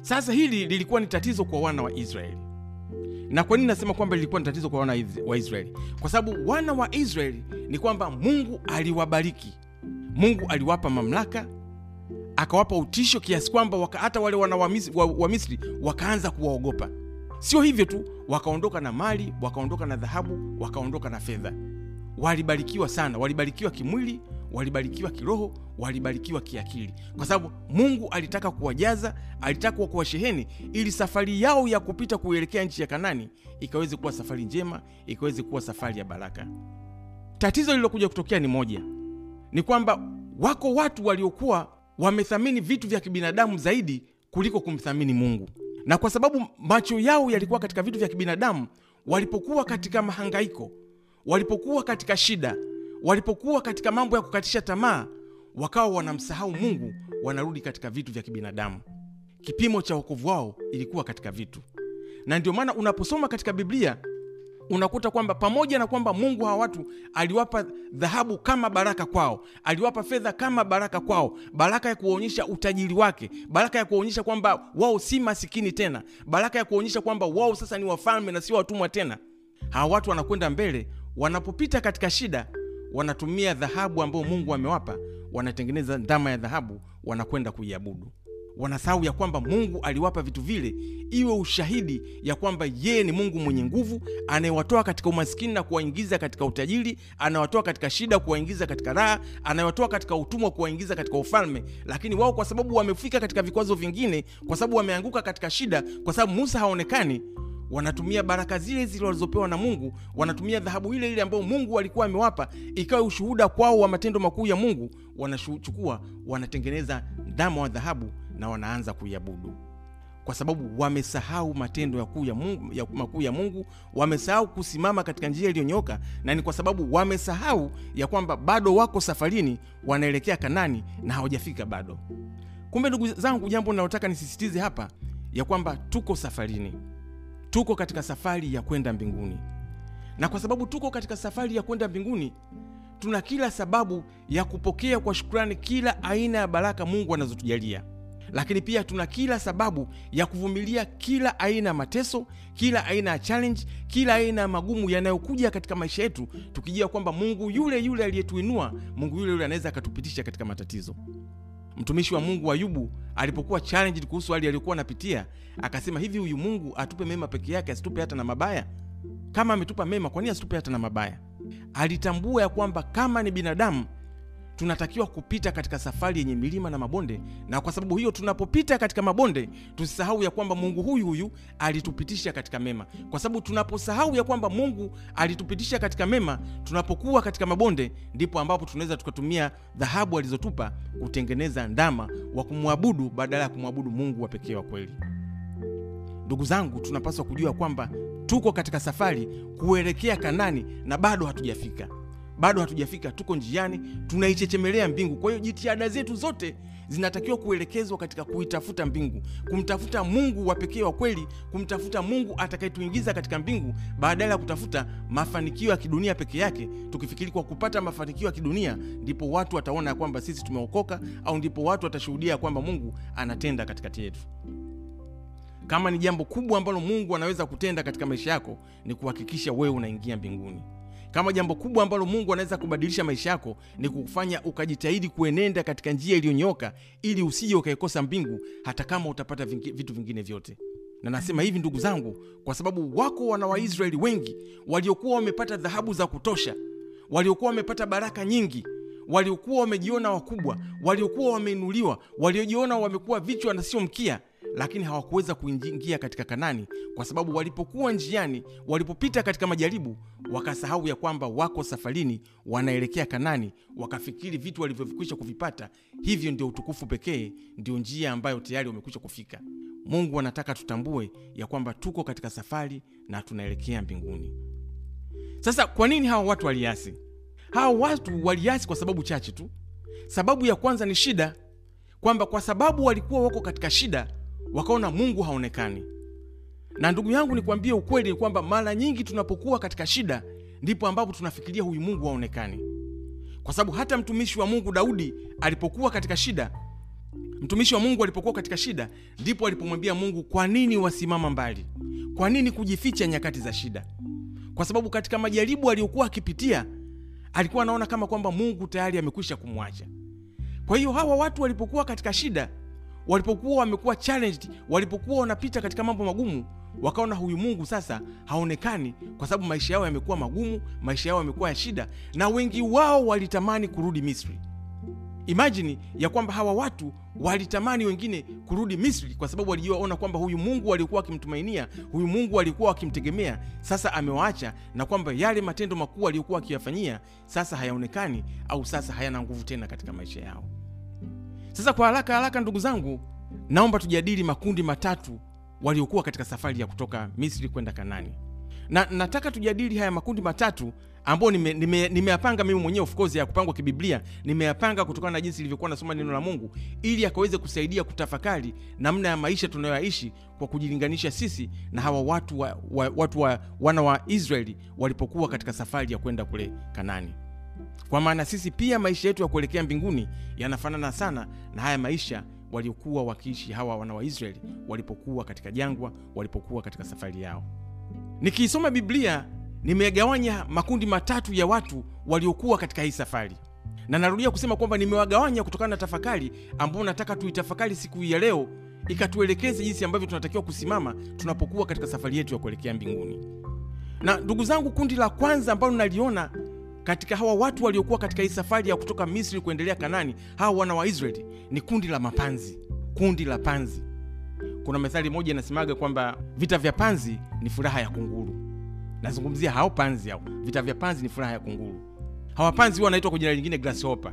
Sasa hili lilikuwa ni tatizo kwa wana wa israeli. Na kwa nini nasema kwamba lilikuwa ni tatizo kwa wana wa israeli? Kwa sababu wana wa israeli ni kwamba mungu aliwabariki. Mungu aliwapa mamlaka akawapa utisho kiasi kwamba hata wale wana wa Misri, wa, wa misri wakaanza kuwaogopa sio hivyo tu wakaondoka na mali wakaondoka na dhahabu wakaondoka na fedha. Walibarikiwa sana walibarikiwa kimwili walibarikiwa kiroho walibarikiwa kiakili. Kwa sababu mungu alitaka kuwajaza alitaka kuwasheheni ili safari yao ya kupita kuelekea nchi ya kanani ikaweze kuwa safari njema ikaweze kuwa safari ya baraka. Tatizo lililokuja kutokea ni moja. Ni kwamba wako watu waliokuwa wamethamini vitu vya kibinadamu zaidi kuliko kumthamini mungu na kwa sababu macho yao yalikuwa katika vitu vya kibinadamu walipokuwa katika mahangaiko walipokuwa katika shida walipokuwa katika mambo ya kukatisha tamaa wakawa wanamsahau mungu wanarudi katika vitu vya kibinadamu. Kipimo cha wokovu wao ilikuwa katika vitu. Na ndio maana unaposoma katika biblia unakuta kwamba pamoja na kwamba mungu hawa watu aliwapa dhahabu kama baraka kwao aliwapa fedha kama baraka kwao baraka ya kuwaonyesha utajiri wake baraka ya kuwaonyesha kwamba wao si masikini tena baraka ya kuonyesha kwamba wao sasa ni wafalme na sio watumwa tena hawa watu wanakwenda mbele wanapopita katika shida wanatumia dhahabu ambayo mungu amewapa wanatengeneza ndama ya dhahabu wanakwenda kuiabudu wanasahau ya kwamba mungu aliwapa vitu vile iwe ushahidi ya kwamba yeye ni mungu mwenye nguvu anayewatoa katika umaskini na kuwaingiza katika utajiri anawatoa katika shida kuwaingiza katika raha anayewatoa katika utumwa kuwaingiza katika ufalme. Lakini wao kwa sababu wamefika katika vikwazo vingine kwa sababu wameanguka katika shida kwa sababu musa haonekani wanatumia baraka zile zile walizopewa na mungu wanatumia dhahabu ile ile ambayo mungu alikuwa amewapa ikawa ushuhuda kwao wa matendo makuu ya mungu. Wanachukua wanatengeneza ndama wa dhahabu na wanaanza kuiabudu. Kwa sababu wamesahau matendo makuu ya mungu, ya ya mungu wamesahau kusimama katika njia iliyonyoka na ni kwa sababu wamesahau ya kwamba bado wako safarini wanaelekea kanani na hawajafika bado. Kumbe ndugu zangu jambo linalotaka nisisitize hapa ya kwamba tuko safarini. Tuko katika safari ya kwenda mbinguni. Na kwa sababu tuko katika safari ya kwenda mbinguni tuna kila sababu ya kupokea kwa shukrani kila aina ya baraka mungu anazotujalia lakini pia tuna kila sababu ya kuvumilia kila aina ya mateso kila aina ya challenge kila aina ya magumu yanayokuja katika maisha yetu tukijua kwamba mungu yule yule aliyetuinua mungu yule yule anaweza akatupitisha katika matatizo. Mtumishi wa mungu ayubu alipokuwa challenged kuhusu hali aliyokuwa anapitia akasema hivi huyu mungu atupe mema peke yake asitupe hata na mabaya? Kama ametupa mema kwa nini asitupe hata na mabaya? Alitambua ya kwamba kama ni binadamu tunatakiwa kupita katika safari yenye milima na mabonde na kwa sababu hiyo tunapopita katika mabonde tusisahau ya kwamba mungu huyu huyu alitupitisha katika mema. Kwa sababu tunaposahau ya kwamba mungu alitupitisha katika mema tunapokuwa katika mabonde ndipo ambapo tunaweza tukatumia dhahabu alizotupa kutengeneza ndama wa kumwabudu badala ya kumwabudu mungu wa pekee wa kweli. Ndugu zangu tunapaswa kujua kwamba tuko katika safari kuelekea kanani na bado hatujafika bado hatujafika tuko njiani tunaichechemelea mbingu. Kwa hiyo jitihada zetu zote zinatakiwa kuelekezwa katika kuitafuta mbingu kumtafuta mungu wa pekee wa kweli kumtafuta mungu atakayetuingiza katika mbingu badala ya kutafuta mafanikio ya kidunia peke yake. Tukifikiri kwa kupata mafanikio ya kidunia ndipo watu wataona ya kwamba sisi tumeokoka au ndipo watu watashuhudia ya kwamba mungu anatenda katikati yetu. Kama ni jambo kubwa ambalo mungu anaweza kutenda katika maisha yako ni kuhakikisha wewe unaingia mbinguni kama jambo kubwa ambalo mungu anaweza kubadilisha maisha yako ni kufanya ukajitahidi kuenenda katika njia iliyonyoka ili usije ukaikosa mbingu hata kama utapata vingi, vitu vingine vyote. Na nasema hivi ndugu zangu kwa sababu wako wana waisraeli wengi waliokuwa wamepata dhahabu za kutosha waliokuwa wamepata baraka nyingi waliokuwa wamejiona wakubwa waliokuwa wameinuliwa waliojiona wamekuwa vichwa na sio mkia lakini hawakuweza kuingia katika kanani kwa sababu walipokuwa njiani walipopita katika majaribu wakasahau ya kwamba wako safarini wanaelekea kanani wakafikiri vitu walivyovikwisha kuvipata. Hivyo ndio utukufu pekee ndio njia ambayo tayari wamekwisha kufika. Mungu anataka tutambue ya kwamba tuko katika safari na tunaelekea mbinguni. Sasa kwa nini hawa watu waliasi? Hawa watu waliasi kwa sababu chache tu. Sababu ya kwanza ni shida kwamba kwa sababu walikuwa wako katika shida wakaona mungu haonekani. Na ndugu yangu nikwambie ukweli kwamba mara nyingi tunapokuwa katika shida ndipo ambapo tunafikiria huyu mungu haonekani. Kwa sababu hata mtumishi wa mungu daudi alipokuwa katika shida mtumishi wa mungu alipokuwa katika shida ndipo alipomwambia mungu kwa nini wasimama mbali? Kwa nini kujificha nyakati za shida? Kwa sababu katika majaribu aliyokuwa akipitia alikuwa anaona kama kwamba mungu tayari amekwisha kumwacha. Kwa hiyo hawa watu walipokuwa katika shida walipokuwa wamekuwa challenged walipokuwa wanapita katika mambo magumu wakaona huyu mungu sasa haonekani kwa sababu maisha yao yamekuwa magumu maisha yao yamekuwa ya shida na wengi wao walitamani kurudi misri. Imajini ya kwamba hawa watu walitamani wengine kurudi misri kwa sababu walijiwaona kwamba huyu mungu alikuwa wakimtumainia huyu mungu walikuwa wakimtegemea sasa amewaacha na kwamba yale matendo makuu aliyokuwa akiyafanyia sasa hayaonekani au sasa hayana nguvu tena katika maisha yao sasa kwa haraka haraka ndugu zangu naomba tujadili makundi matatu waliokuwa katika safari ya kutoka misri kwenda kanani. Na nataka tujadili haya makundi matatu ambayo nimeyapanga nime, nime mimi mwenyewe of ya kupangwa kibiblia. Nimeyapanga kutokana na jinsi ilivyokuwa nasoma neno la mungu ili akaweze kusaidia kutafakari namna ya maisha tunayoyaishi kwa kujilinganisha sisi na hawa watu wa, wa, watu wa, wana wa israeli walipokuwa katika safari ya kwenda kule kanani kwa maana sisi pia maisha yetu ya kuelekea mbinguni yanafanana sana na haya maisha waliokuwa wakiishi hawa wana wa israeli walipokuwa katika jangwa walipokuwa katika safari yao. Nikiisoma biblia nimegawanya makundi matatu ya watu waliokuwa katika hii safari. Na narudia kusema kwamba nimewagawanya kutokana na tafakari ambayo nataka tuitafakari siku ya leo ikatuelekeze jinsi ambavyo tunatakiwa kusimama tunapokuwa katika safari yetu ya kuelekea mbinguni. Na ndugu zangu kundi la kwanza ambalo naliona katika hawa watu waliokuwa katika hii safari ya kutoka misri kuendelea kanani hawa wana wa israeli ni kundi la mapanzi. Kundi la panzi. Kuna methali moja inasemaga kwamba vita vya panzi ni furaha ya kunguru. Nazungumzia hao panzi hao. Vita vya panzi ni furaha ya kunguru. Hawa panzi wanaitwa kwa jina lingine grasshopper.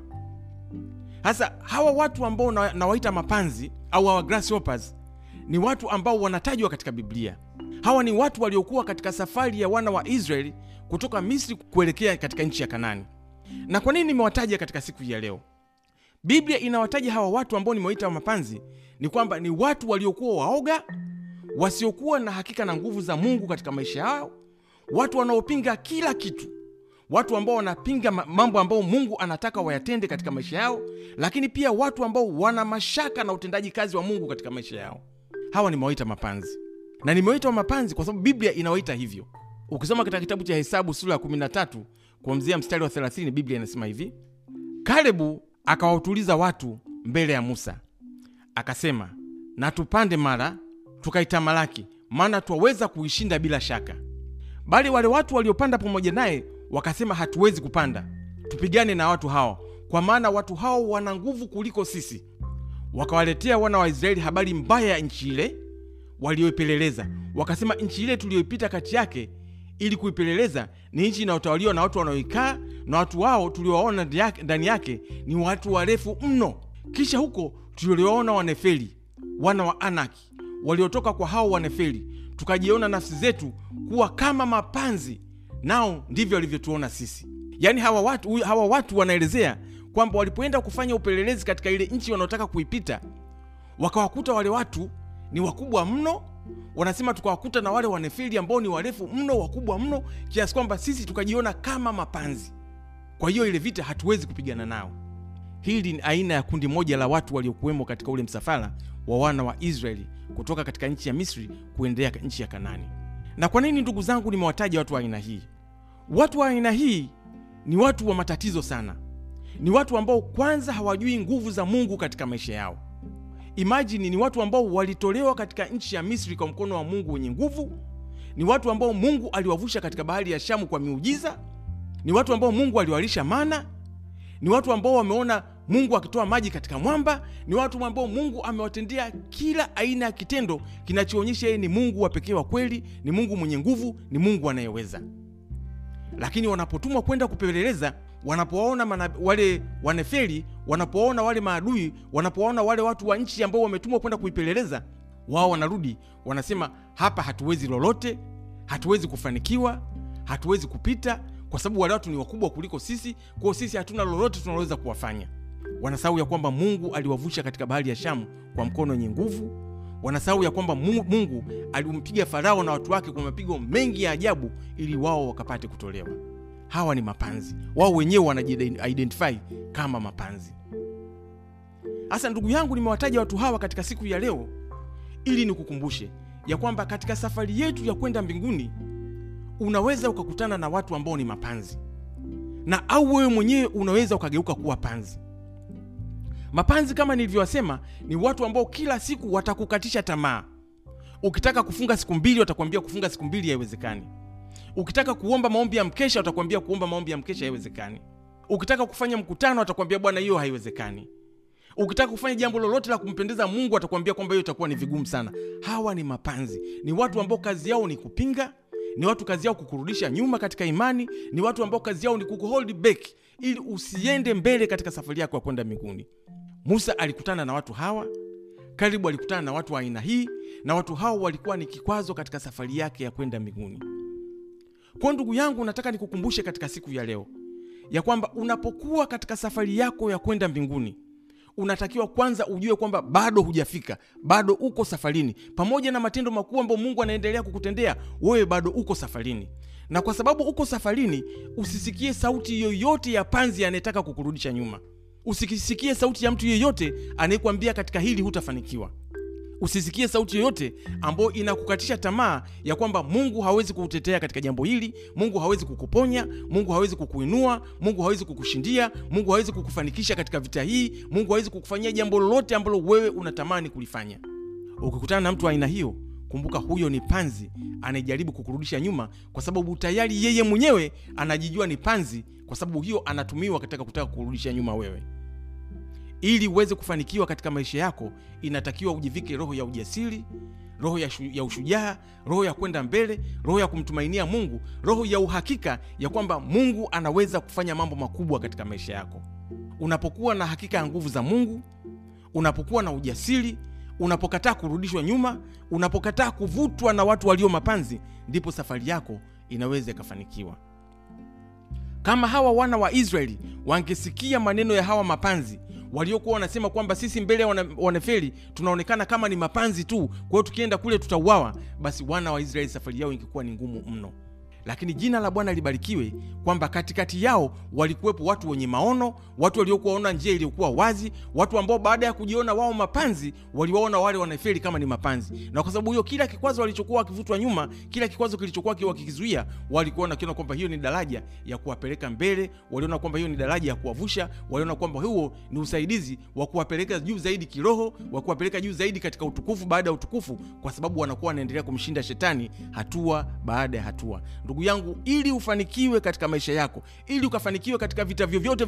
Hasa hawa watu ambao na- nawaita mapanzi au hawa grasshoppers ni watu ambao wanatajwa katika biblia. Hawa ni watu waliokuwa katika safari ya wana wa israeli kutoka misri kuelekea katika nchi ya kanani. Na kwa nini nimewataja katika siku hii ya leo? Biblia inawataja hawa watu ambao nimewaita mapanzi ni kwamba ni watu waliokuwa waoga wasiokuwa na hakika na nguvu za mungu katika maisha yao watu wanaopinga kila kitu watu ambao wanapinga mambo ambayo mungu anataka wayatende katika maisha yao lakini pia watu ambao wana mashaka na utendaji kazi wa mungu katika maisha yao. Hawa nimewaita mapanzi. Na nimewaita mapanzi kwa sababu biblia inawaita hivyo ukisoma katika kitabu cha hesabu sura ya 13 kuanzia mstari wa 30 biblia inasema hivi. Kalebu akawautuliza watu mbele ya musa. Akasema na tupande mara tukaitamalaki maana twaweza kuishinda bila shaka. Bali wale watu waliopanda pamoja naye wakasema hatuwezi kupanda. Tupigane na watu hao kwa maana watu hao wana nguvu kuliko sisi. Wakawaletea wana wa israeli habari mbaya ya nchi ile walioipeleleza wakasema nchi ile tuliyoipita kati yake ili kuipeleleza ni nchi inayotawaliwa na watu wanaoikaa na watu wao tuliowaona ndani yake- ni watu warefu mno. Kisha huko tuliwaona wanefeli wana wa anaki waliotoka kwa hao wanefeli tukajiona nafsi zetu kuwa kama mapanzi nao ndivyo walivyotuona sisi. Yaani hawa watu, hawa watu wanaelezea kwamba walipoenda kufanya upelelezi katika ile nchi wanaotaka kuipita wakawakuta wale watu ni wakubwa mno wanasema tukawakuta na wale wanefili ambao ni warefu mno wakubwa mno kiasi kwamba sisi tukajiona kama mapanzi. Kwa hiyo ile vita hatuwezi kupigana nao. Hili ni aina ya kundi moja la watu waliokuwemo katika ule msafara wa wana wa israeli kutoka katika nchi ya misri kuendelea nchi ya kanani. Na kwa nini ndugu zangu nimewataja watu wa aina hii? Watu wa aina hii ni watu wa matatizo sana. Ni watu ambao kwanza hawajui nguvu za mungu katika maisha yao imajini ni watu ambao walitolewa katika nchi ya misri kwa mkono wa mungu wenye nguvu. Ni watu ambao mungu aliwavusha katika bahari ya shamu kwa miujiza. Ni watu ambao mungu aliwalisha mana. Ni watu ambao wameona mungu akitoa maji katika mwamba. Ni watu ambao mungu amewatendea kila aina ya kitendo kinachoonyesha yeye ni mungu wa pekee wa kweli ni mungu mwenye nguvu ni mungu anayeweza. Lakini wanapotumwa kwenda kupeleleza wanapowaona mana- wale wanefeli wanapowaona wale maadui wanapowaona wale watu wa nchi ambao wametumwa kwenda kuipeleleza wao wanarudi wanasema hapa hatuwezi lolote hatuwezi kufanikiwa hatuwezi kupita kwa sababu wale watu ni wakubwa kuliko sisi kwao sisi hatuna lolote tunaloweza kuwafanya. Wanasahau ya kwamba mungu aliwavusha katika bahari ya shamu kwa mkono wenye nguvu. Wanasahau ya kwamba mungu alimpiga farao na watu wake kwa mapigo mengi ya ajabu ili wao wakapate kutolewa hawa ni mapanzi. Wao wenyewe wanajiidentify kama mapanzi. Hasa ndugu yangu nimewataja watu hawa katika siku ya leo ili nikukumbushe ya kwamba katika safari yetu ya kwenda mbinguni unaweza ukakutana na watu ambao ni mapanzi. Na au wewe mwenyewe unaweza ukageuka kuwa panzi. Mapanzi kama nilivyowasema ni watu ambao kila siku watakukatisha tamaa. Ukitaka kufunga siku mbili watakwambia kufunga siku mbili haiwezekani ukitaka kuomba maombi ya mkesha watakwambia kuomba maombi ya mkesha haiwezekani. Ukitaka kufanya mkutano watakwambia bwana hiyo haiwezekani. Ukitaka kufanya jambo lolote la kumpendeza mungu atakwambia kwamba hiyo itakuwa ni vigumu sana. Hawa ni mapanzi. Ni watu ambao kazi yao ni kupinga ni watu kazi yao kukurudisha nyuma katika imani ni watu ambao kazi yao ni kukuhold back ili usiende mbele katika safari yako ya kwenda mbinguni. Musa alikutana na watu hawa karibu alikutana na watu wa aina hii na watu hao walikuwa ni kikwazo katika safari yake ya kwenda mbinguni kwa ndugu yangu nataka nikukumbushe katika siku ya leo ya kwamba unapokuwa katika safari yako ya kwenda mbinguni unatakiwa kwanza ujue kwamba bado hujafika bado uko safarini. Pamoja na matendo makubwa ambayo mungu anaendelea kukutendea wewe bado uko safarini. Na kwa sababu uko safarini usisikie sauti yoyote ya panzi anayetaka kukurudisha nyuma. Usisikie sauti ya mtu yeyote anayekwambia katika hili hutafanikiwa usisikie sauti yoyote ambayo inakukatisha tamaa ya kwamba mungu hawezi kukutetea katika jambo hili mungu hawezi kukuponya mungu hawezi kukuinua mungu hawezi kukushindia mungu hawezi kukufanikisha katika vita hii mungu hawezi kukufanyia jambo lolote ambalo wewe unatamani kulifanya. Ukikutana na mtu wa aina hiyo kumbuka huyo ni panzi anayejaribu kukurudisha nyuma kwa sababu tayari yeye mwenyewe anajijua ni panzi kwa sababu hiyo anatumiwa katika kutaka kukurudisha nyuma wewe ili uweze kufanikiwa katika maisha yako inatakiwa ujivike roho ya ujasiri roho ya, ya ushujaa roho ya kwenda mbele roho ya kumtumainia mungu roho ya uhakika ya kwamba mungu anaweza kufanya mambo makubwa katika maisha yako. Unapokuwa na hakika ya nguvu za mungu unapokuwa na ujasiri unapokataa kurudishwa nyuma unapokataa kuvutwa na watu walio mapanzi ndipo safari yako inaweza ikafanikiwa. Kama hawa wana wa israeli wangesikia maneno ya hawa mapanzi waliokuwa wanasema kwamba sisi mbele ya wana- tunaonekana kama ni mapanzi tu. Kwa hiyo tukienda kule tutauawa. Basi wana wa israeli safari yao ingekuwa ni ngumu mno lakini jina la bwana libarikiwe kwamba katikati yao walikuwepo watu wenye maono watu waliokuwa waona njia iliyokuwa wazi watu ambao baada ya kujiona wao mapanzi waliwaona wale wanaferi kama ni mapanzi. Na kwa sababu hiyo kila kikwazo walichokuwa wakivutwa nyuma kila kikwazo kilichokuwa wakikizuia, walikuwa nakiona kwamba hiyo ni daraja ya kuwapeleka mbele waliona kwamba hiyo ni daraja ya kuwavusha waliona kwamba huo ni usaidizi wa kuwapeleka juu zaidi kiroho wa kuwapeleka juu zaidi katika utukufu baada ya utukufu kwa sababu wanakuwa wanaendelea kumshinda shetani hatua baada ya hatua ndugu yangu ili ufanikiwe katika maisha yako ili ukafanikiwe katika vita vyovyote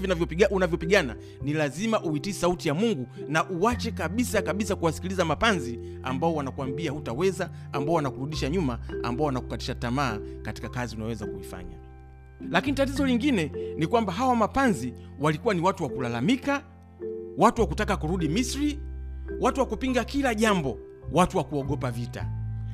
unavyopigana ni lazima uitii sauti ya mungu na uache kabisa kabisa kuwasikiliza mapanzi ambao wanakuambia hutaweza ambao wanakurudisha nyuma ambao wanakukatisha tamaa katika kazi unayoweza kuifanya. Lakini tatizo lingine ni kwamba hawa mapanzi walikuwa ni watu wa kulalamika watu wa kutaka kurudi misri watu wa kupinga kila jambo watu wa kuogopa vita.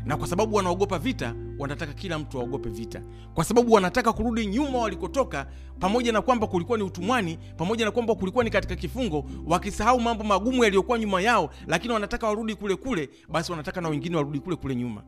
Na kwa sababu wanaogopa vita wanataka kila mtu aogope vita. Kwa sababu wanataka kurudi nyuma walikotoka pamoja na kwamba kulikuwa ni utumwani pamoja na kwamba kulikuwa ni katika kifungo wakisahau mambo magumu yaliyokuwa nyuma yao lakini wanataka warudi kule kule basi wanataka na wengine warudi kule kule nyuma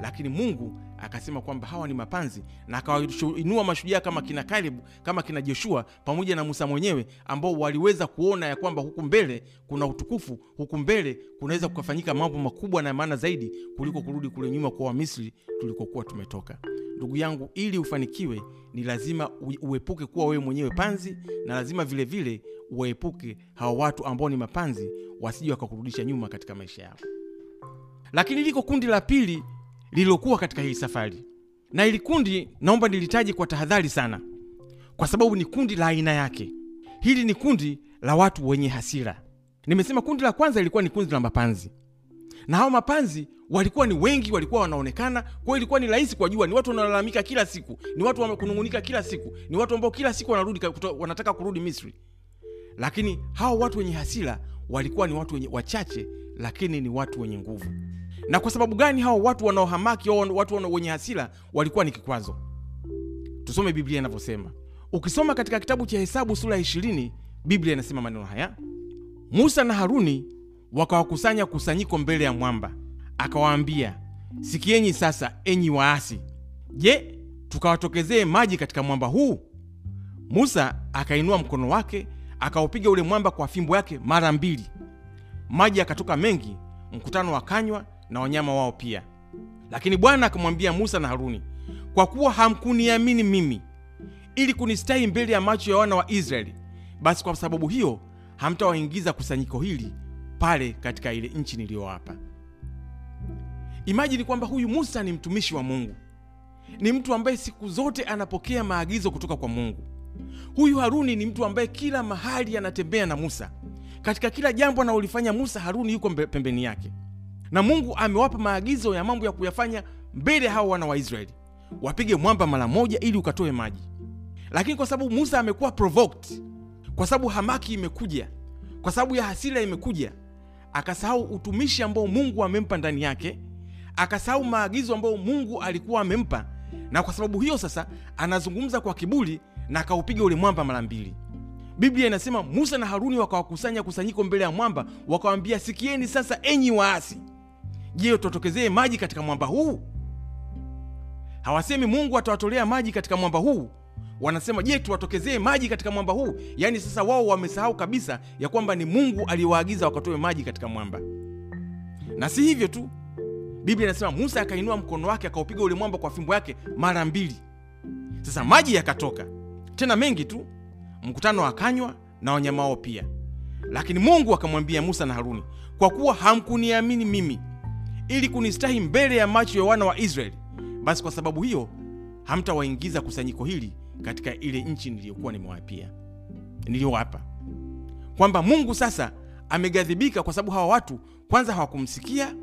lakini mungu akasema kwamba hawa ni mapanzi na akawainua mashujaa kama kina kalebu kama kina joshua pamoja na musa mwenyewe ambao waliweza kuona ya kwamba huku mbele kuna utukufu huku mbele kunaweza kukafanyika mambo makubwa na maana zaidi kuliko kurudi kule nyuma kwa wamisri tulikokuwa tumetoka. Ndugu yangu ili ufanikiwe ni lazima uepuke kuwa wewe mwenyewe panzi na lazima vilevile waepuke hawa watu ambao ni mapanzi wasije wakakurudisha nyuma katika maisha yao lakini liko kundi la pili lililokuwa katika hii safari. Na hili kundi naomba nilitaje kwa tahadhari sana kwa sababu ni kundi la aina yake. Hili ni kundi la watu wenye hasira. Nimesema kundi la kwanza ilikuwa ni kundi la mapanzi. Na hao mapanzi walikuwa ni wengi walikuwa wanaonekana. Kwa hiyo ilikuwa ni rahisi kuwajua. Ni watu wanaolalamika kila siku. Ni watu wakunung'unika kila siku. Ni watu ambao kila siku wanarudi wanataka kurudi misri. Lakini hao watu wenye hasira walikuwa ni watu wenye wachache lakini ni watu wenye nguvu na kwa sababu gani hao watu wanaohamaki au watu wenye hasira walikuwa ni kikwazo? Tusome biblia inavyosema. Ukisoma katika kitabu cha hesabu sura ya 20 biblia inasema maneno haya. Musa na haruni wakawakusanya kusanyiko mbele ya mwamba. Akawaambia sikienyi sasa enyi waasi. Je tukawatokezee maji katika mwamba huu? Musa akainua mkono wake akaupiga ule mwamba kwa fimbo yake mara mbili. Maji akatoka mengi mkutano wakanywa na wanyama wao pia. Lakini bwana akamwambia musa na haruni kwa kuwa hamkuniamini mimi ili kunistahi mbele ya macho ya wana wa israeli basi kwa sababu hiyo hamtawaingiza kusanyiko hili pale katika ile nchi niliyowapa. Imajini kwamba huyu musa ni mtumishi wa mungu. Ni mtu ambaye siku zote anapokea maagizo kutoka kwa mungu. Huyu haruni ni mtu ambaye kila mahali anatembea na musa. Katika kila jambo analolifanya musa haruni yuko pembeni yake na mungu amewapa maagizo ya mambo ya kuyafanya mbele hao wana wa israeli. Wapige mwamba mara moja ili ukatoe maji. Lakini kwa sababu musa amekuwa provoked kwa sababu hamaki imekuja kwa sababu ya hasira imekuja akasahau utumishi ambao mungu amempa ndani yake akasahau maagizo ambayo mungu alikuwa amempa na kwa sababu hiyo sasa anazungumza kwa kiburi na akaupiga ule mwamba mara mbili. Biblia inasema musa na haruni wakawakusanya kusanyiko mbele ya mwamba wakawambia sikieni sasa enyi waasi je tuwatokezee maji katika mwamba huu? Hawasemi mungu atawatolea maji katika mwamba huu. Wanasema je tuwatokezee maji katika mwamba huu? Yaani sasa wao wamesahau kabisa ya kwamba ni mungu aliyewaagiza wakatoe maji katika mwamba. Na si hivyo tu. Biblia inasema musa akainua mkono wake akaupiga ule mwamba kwa fimbo yake mara mbili. Sasa maji yakatoka. Tena mengi tu. Mkutano akanywa na wanyama wao pia. Lakini mungu akamwambia musa na haruni kwa kuwa hamkuniamini mimi ili kunistahi mbele ya macho ya wana wa israeli. Basi kwa sababu hiyo hamtawaingiza kusanyiko hili katika ile nchi niliyokuwa nimewapia. Niliyowapa kwamba mungu sasa ameghadhibika kwa sababu hawa watu kwanza hawakumsikia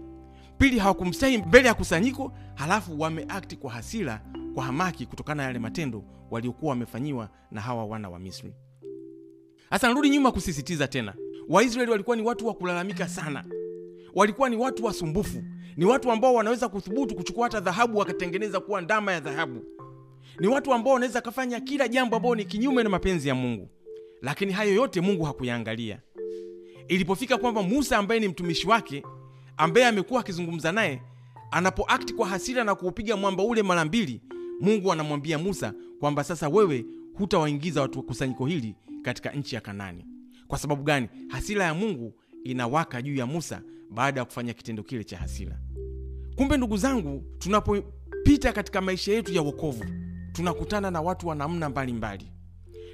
pili hawakumstahi mbele ya kusanyiko halafu wameakti kwa hasira kwa hamaki kutokana na yale matendo waliokuwa wamefanyiwa na hawa wana wa misri. Sasa narudi nyuma kusisitiza tena. Waisraeli walikuwa ni watu wa kulalamika sana walikuwa ni watu wasumbufu ni watu ambao wanaweza kuthubutu kuchukua hata dhahabu wakatengeneza kuwa ndama ya dhahabu. Ni watu ambao wanaweza kafanya kila jambo ambao ni kinyume na mapenzi ya mungu. Lakini hayo yote mungu hakuyaangalia. Ilipofika kwamba musa ambaye ni mtumishi wake ambaye amekuwa akizungumza naye anapoakti kwa hasira na kuupiga mwamba ule mara mbili mungu anamwambia musa kwamba sasa wewe hutawaingiza watu wa kusanyiko hili katika nchi ya kanani. Kwa sababu gani? Hasira ya mungu inawaka juu ya musa baada ya kufanya kitendo kile cha hasira. Kumbe ndugu zangu tunapopita katika maisha yetu ya wokovu tunakutana na watu wa namna mbalimbali.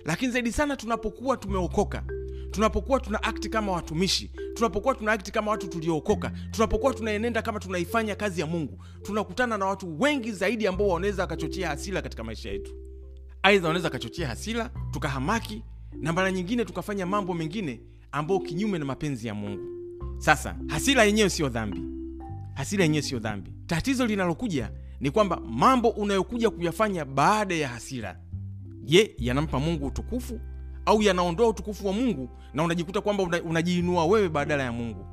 Lakini zaidi sana tunapokuwa tumeokoka tunapokuwa tuna akti kama watumishi tunapokuwa tuna akti kama watu tuliookoka tunapokuwa tunaenenda kama tunaifanya kazi ya mungu tunakutana na watu wengi zaidi ambao wanaweza wakachochea hasira katika maisha yetu. Aidha wanaweza wakachochea hasira tukahamaki na mara nyingine tukafanya mambo mengine ambayo kinyume na mapenzi ya mungu sasa hasira yenyewe siyo dhambi. Hasira yenyewe siyo dhambi. Tatizo linalokuja ni kwamba mambo unayokuja kuyafanya baada ya hasira je yanampa mungu utukufu au yanaondoa utukufu wa mungu na unajikuta kwamba unajiinua wewe badala ya mungu?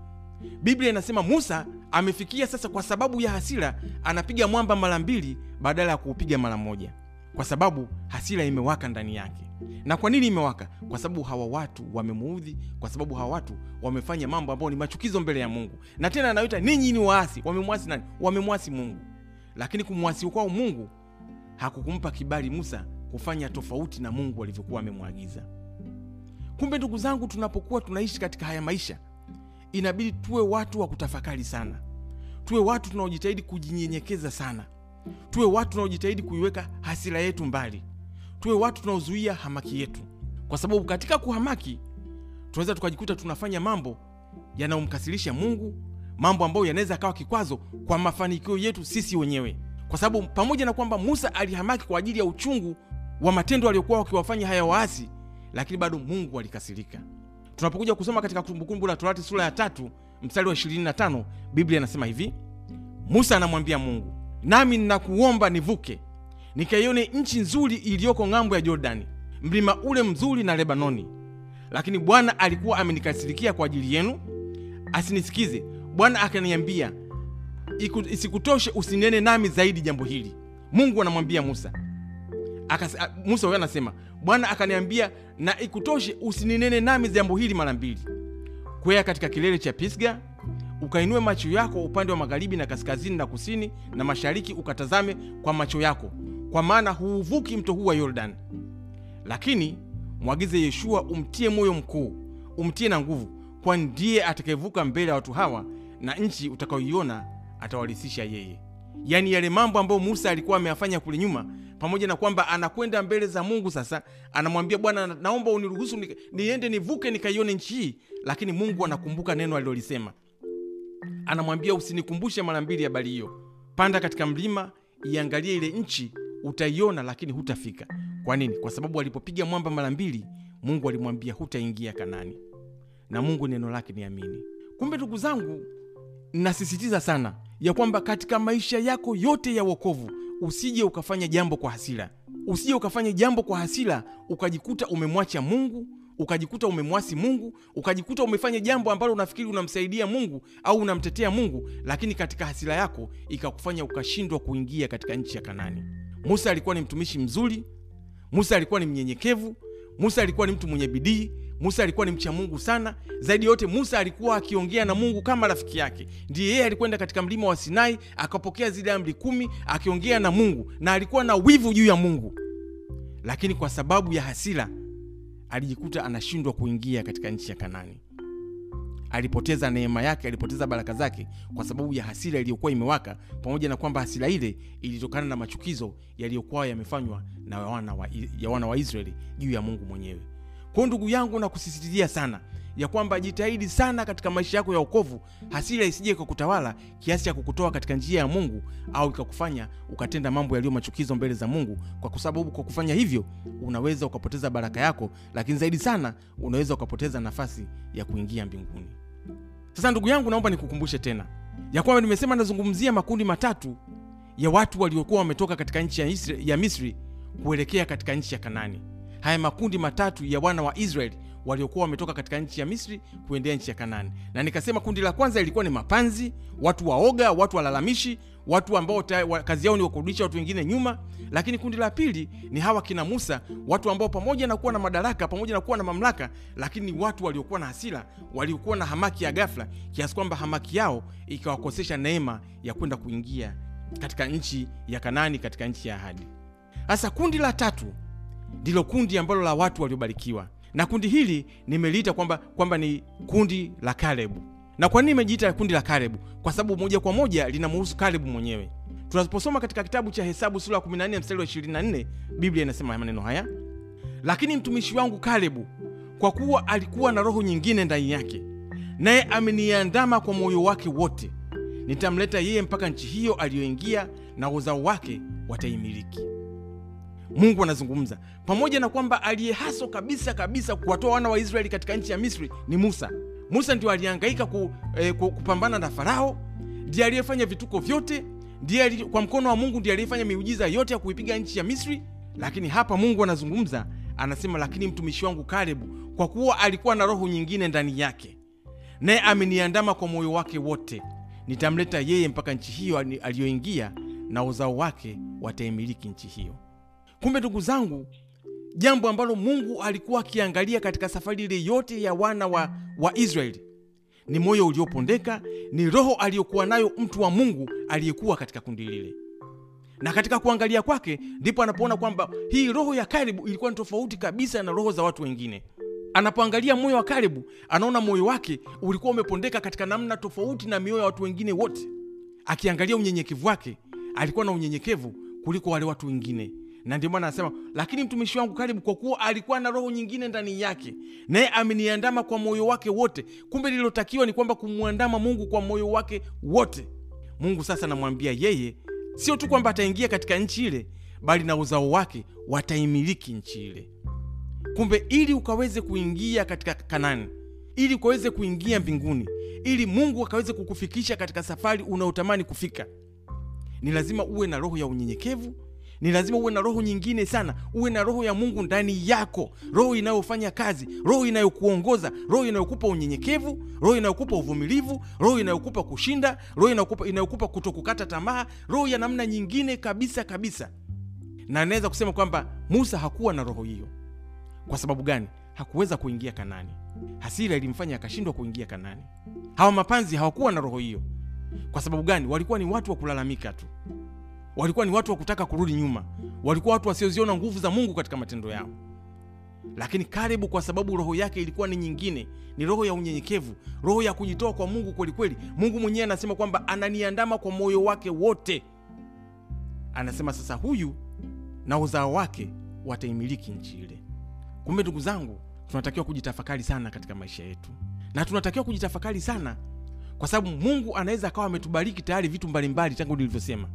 Biblia inasema musa amefikia sasa kwa sababu ya hasira anapiga mwamba mara mbili badala ya kuupiga mara moja kwa sababu hasira imewaka ndani yake na kwa nini imewaka? Kwa sababu hawa watu wamemuudhi kwa sababu hawa watu wamefanya mambo ambayo ni machukizo mbele ya mungu. Na tena anaita ninyi ni waasi. Wamemwasi nani? Wamemwasi mungu. Lakini kumwasi kwao mungu hakukumpa kibali musa kufanya tofauti na mungu alivyokuwa amemwagiza. Kumbe ndugu zangu tunapokuwa tunaishi katika haya maisha inabidi tuwe watu wa kutafakari sana. Tuwe watu tunaojitahidi kujinyenyekeza sana. Tuwe watu tunaojitahidi kuiweka hasira yetu mbali tuwe watu tunaozuia hamaki yetu. Kwa sababu katika kuhamaki tunaweza tukajikuta tunafanya mambo yanayomkasirisha mungu mambo ambayo yanaweza akawa kikwazo kwa mafanikio yetu sisi wenyewe. Kwa sababu pamoja na kwamba musa alihamaki kwa ajili ya uchungu wa matendo aliyokuwa wakiwafanya haya waasi lakini bado mungu alikasirika. Tunapokuja kusoma katika kumbukumbu la torati sura ya tatu mstari wa 25 biblia inasema hivi musa anamwambia mungu nami ninakuomba nivuke nikaione nchi nzuri iliyoko ng'ambo ya jordani mlima ule mzuri na lebanoni. Lakini bwana alikuwa amenikasirikia kwa ajili yenu. Asinisikize bwana akaniambia isikutoshe usinene nami zaidi jambo hili mungu anamwambia musa. Akas, musa huyo anasema bwana akaniambia na ikutoshe usininene nami jambo hili mara mbili. Kwea katika kilele cha pisga ukainue macho yako upande wa magharibi na kaskazini na kusini na mashariki ukatazame kwa macho yako kwa maana huuvuki mto huu wa Yordani. lakini mwagize yeshua umtie moyo mkuu umtie na nguvu kwani ndiye atakayevuka mbele ya watu hawa na nchi utakayoiona atawalisisha yeye. Yaani yale mambo ambayo musa alikuwa ameyafanya kule nyuma pamoja na kwamba anakwenda mbele za mungu sasa anamwambia bwana naomba uniruhusu ni- niende nivuke nikaione nchi hii. Lakini mungu anakumbuka neno alilolisema. Anamwambia usinikumbushe mara mbili habari hiyo. Panda katika mlima iangalie ile nchi utaiona lakini hutafika. Kwa nini? Kwa sababu alipopiga mwamba mara mbili mungu alimwambia hutaingia kanani. Na mungu neno lake niamini. kumbe ndugu zangu nasisitiza sana ya kwamba katika maisha yako yote ya wokovu usije ukafanya jambo kwa hasira. Usije ukafanya jambo kwa hasira ukajikuta umemwacha mungu ukajikuta umemwasi mungu ukajikuta umefanya jambo ambalo unafikiri unamsaidia mungu au unamtetea mungu lakini katika hasira yako ikakufanya ukashindwa kuingia katika nchi ya kanani musa alikuwa ni mtumishi mzuri musa alikuwa ni mnyenyekevu musa alikuwa ni mtu mwenye bidii musa alikuwa ni mcha mungu sana. Zaidi yote musa alikuwa akiongea na mungu kama rafiki yake. Ndiye yeye alikwenda katika mlima wa sinai akapokea zile amri kumi akiongea na mungu na alikuwa na wivu juu ya mungu. Lakini kwa sababu ya hasira alijikuta anashindwa kuingia katika nchi ya kanani alipoteza neema yake alipoteza baraka zake kwa sababu ya hasira iliyokuwa imewaka pamoja na kwamba hasira ile ilitokana na machukizo yaliyokuwa yamefanywa na wana wa, ya wana wa israeli juu ya mungu mwenyewe. Kwao ndugu yangu nakusisitizia sana ya kwamba jitahidi sana katika maisha yako ya wokovu hasira isije ikakutawala kiasi cha kukutoa katika njia ya mungu au ikakufanya ukatenda mambo yaliyo machukizo mbele za mungu. Kwa sababu kwa kufanya hivyo unaweza ukapoteza baraka yako lakini zaidi sana unaweza ukapoteza nafasi ya kuingia mbinguni. Sasa ndugu yangu naomba nikukumbushe tena ya kwamba nimesema nazungumzia makundi matatu ya watu waliokuwa wametoka katika nchi ya, Isra, ya misri kuelekea katika nchi ya kanani. Haya makundi matatu ya wana wa israeli waliokuwa wametoka katika nchi ya misri kuendea nchi ya kanani. Na nikasema kundi la kwanza ilikuwa ni mapanzi watu waoga watu walalamishi watu ambao kazi yao ni wakurudisha watu wengine nyuma. Lakini kundi la pili ni hawa kina musa watu ambao pamoja na kuwa na madaraka pamoja na kuwa na mamlaka lakini ni watu waliokuwa na hasira waliokuwa na hamaki ya ghafla kiasi kwamba hamaki yao ikawakosesha neema ya kwenda kuingia katika nchi ya kanani katika nchi ya ahadi. Sasa kundi la tatu ndilo kundi ambalo la watu waliobarikiwa na kundi hili nimeliita kwamba kwamba ni kundi la Kalebu. Na kwa nini nimejiita kundi la Kalebu? Kwa sababu moja kwa moja linamhusu Kalebu mwenyewe. Tunaposoma katika kitabu cha Hesabu sura ya 14 mstari wa 24, Biblia inasema maneno haya: lakini mtumishi wangu Kalebu, kwa kuwa alikuwa na roho nyingine ndani yake, naye ameniandama kwa moyo wake wote, nitamleta yeye mpaka nchi hiyo aliyoingia, na uzao wake wataimiliki. Mungu anazungumza pamoja na kwamba aliyehaswa kabisa kabisa kuwatoa wana wa Israeli katika nchi ya Misri ni Musa. Musa ndio alihangaika ku, eh, kupambana na Farao, ndiye aliyefanya vituko vyote, ndiye kwa mkono wa Mungu ndiye aliyefanya miujiza yote ya kuipiga nchi ya Misri. Lakini hapa Mungu anazungumza, anasema, lakini mtumishi wangu Kalebu, kwa kuwa alikuwa na roho nyingine ndani yake, naye ameniandama kwa moyo wake wote, nitamleta yeye mpaka nchi hiyo aliyoingia, na uzao wake wataimiliki nchi hiyo. Kumbe ndugu zangu, jambo ambalo Mungu alikuwa akiangalia katika safari ile yote ya wana wa, wa Israeli ni moyo uliopondeka, ni roho aliyokuwa nayo mtu wa Mungu aliyekuwa katika kundi lile. Na katika kuangalia kwake ndipo anapoona kwamba hii roho ya Kalebu ilikuwa ni tofauti kabisa na roho za watu wengine. Anapoangalia moyo wa Kalebu, anaona moyo wake ulikuwa umepondeka katika namna tofauti na mioyo ya watu wengine wote. Akiangalia unyenyekevu wake, alikuwa na unyenyekevu kuliko wale watu wengine na ndio maana anasema lakini mtumishi wangu karibu, kwa kuwa alikuwa na roho nyingine ndani yake, naye ameniandama kwa moyo wake wote. Kumbe lililotakiwa ni kwamba kumwandama Mungu kwa moyo wake wote. Mungu sasa anamwambia yeye sio tu kwamba ataingia katika nchi ile, bali na uzao wake wataimiliki nchi ile. Kumbe ili ukaweze kuingia katika Kanani, ili ukaweze kuingia mbinguni, ili Mungu akaweze kukufikisha katika safari unaotamani kufika, ni lazima uwe na roho ya unyenyekevu ni lazima uwe na roho nyingine sana, uwe na roho ya Mungu ndani yako, roho inayofanya kazi, roho inayokuongoza, roho inayokupa unyenyekevu, roho inayokupa uvumilivu, roho inayokupa kushinda, roho inayokupa, kutokukata tamaa, roho ya namna nyingine kabisa kabisa. Na naweza kusema kwamba Musa hakuwa na roho hiyo. Kwa sababu gani? Hakuweza kuingia Kanani. Hasira ilimfanya akashindwa kuingia Kanani. Hawa mapanzi hawakuwa na roho hiyo. Kwa sababu gani? Walikuwa ni watu wa kulalamika tu walikuwa ni watu wa kutaka kurudi nyuma, walikuwa watu wasioziona nguvu za Mungu katika matendo yao. Lakini Kalebu, kwa sababu roho yake ilikuwa ni nyingine, ni roho ya unyenyekevu, roho ya kujitoa kwa Mungu kwelikweli. Mungu mwenyewe anasema kwamba ananiandama kwa moyo wake wote. Anasema sasa huyu na uzao wake wataimiliki nchi ile. Kumbe ndugu zangu, tunatakiwa kujitafakari sana katika maisha yetu, na tunatakiwa kujitafakari sana kwa sababu Mungu anaweza akawa ametubariki tayari vitu mbalimbali, tangu nilivyosema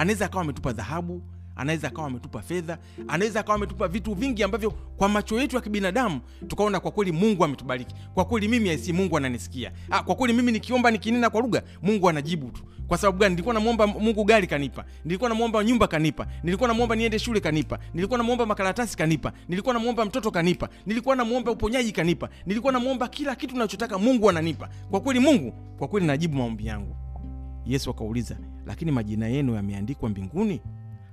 anaweza akawa ametupa dhahabu, anaweza akawa ametupa fedha, anaweza akawa ametupa vitu vingi ambavyo kwa macho yetu ya kibinadamu tukaona kwa kweli Mungu ametubariki. Kwa kweli mimi aisi Mungu ananisikia. Ah, kwa kweli mimi nikiomba nikinena kwa lugha Mungu anajibu tu. Kwa sababu gani? Nilikuwa namwomba Mungu gari kanipa, nilikuwa namwomba nyumba kanipa, nilikuwa namwomba niende shule kanipa, nilikuwa namwomba makaratasi kanipa, nilikuwa namwomba mtoto kanipa, nilikuwa namwomba uponyaji kanipa, nilikuwa namwomba kila kitu nachotaka Mungu ananipa. Kwa kweli Mungu, kwa kweli najibu maombi yangu. Yesu akauliza, lakini majina yenu yameandikwa mbinguni?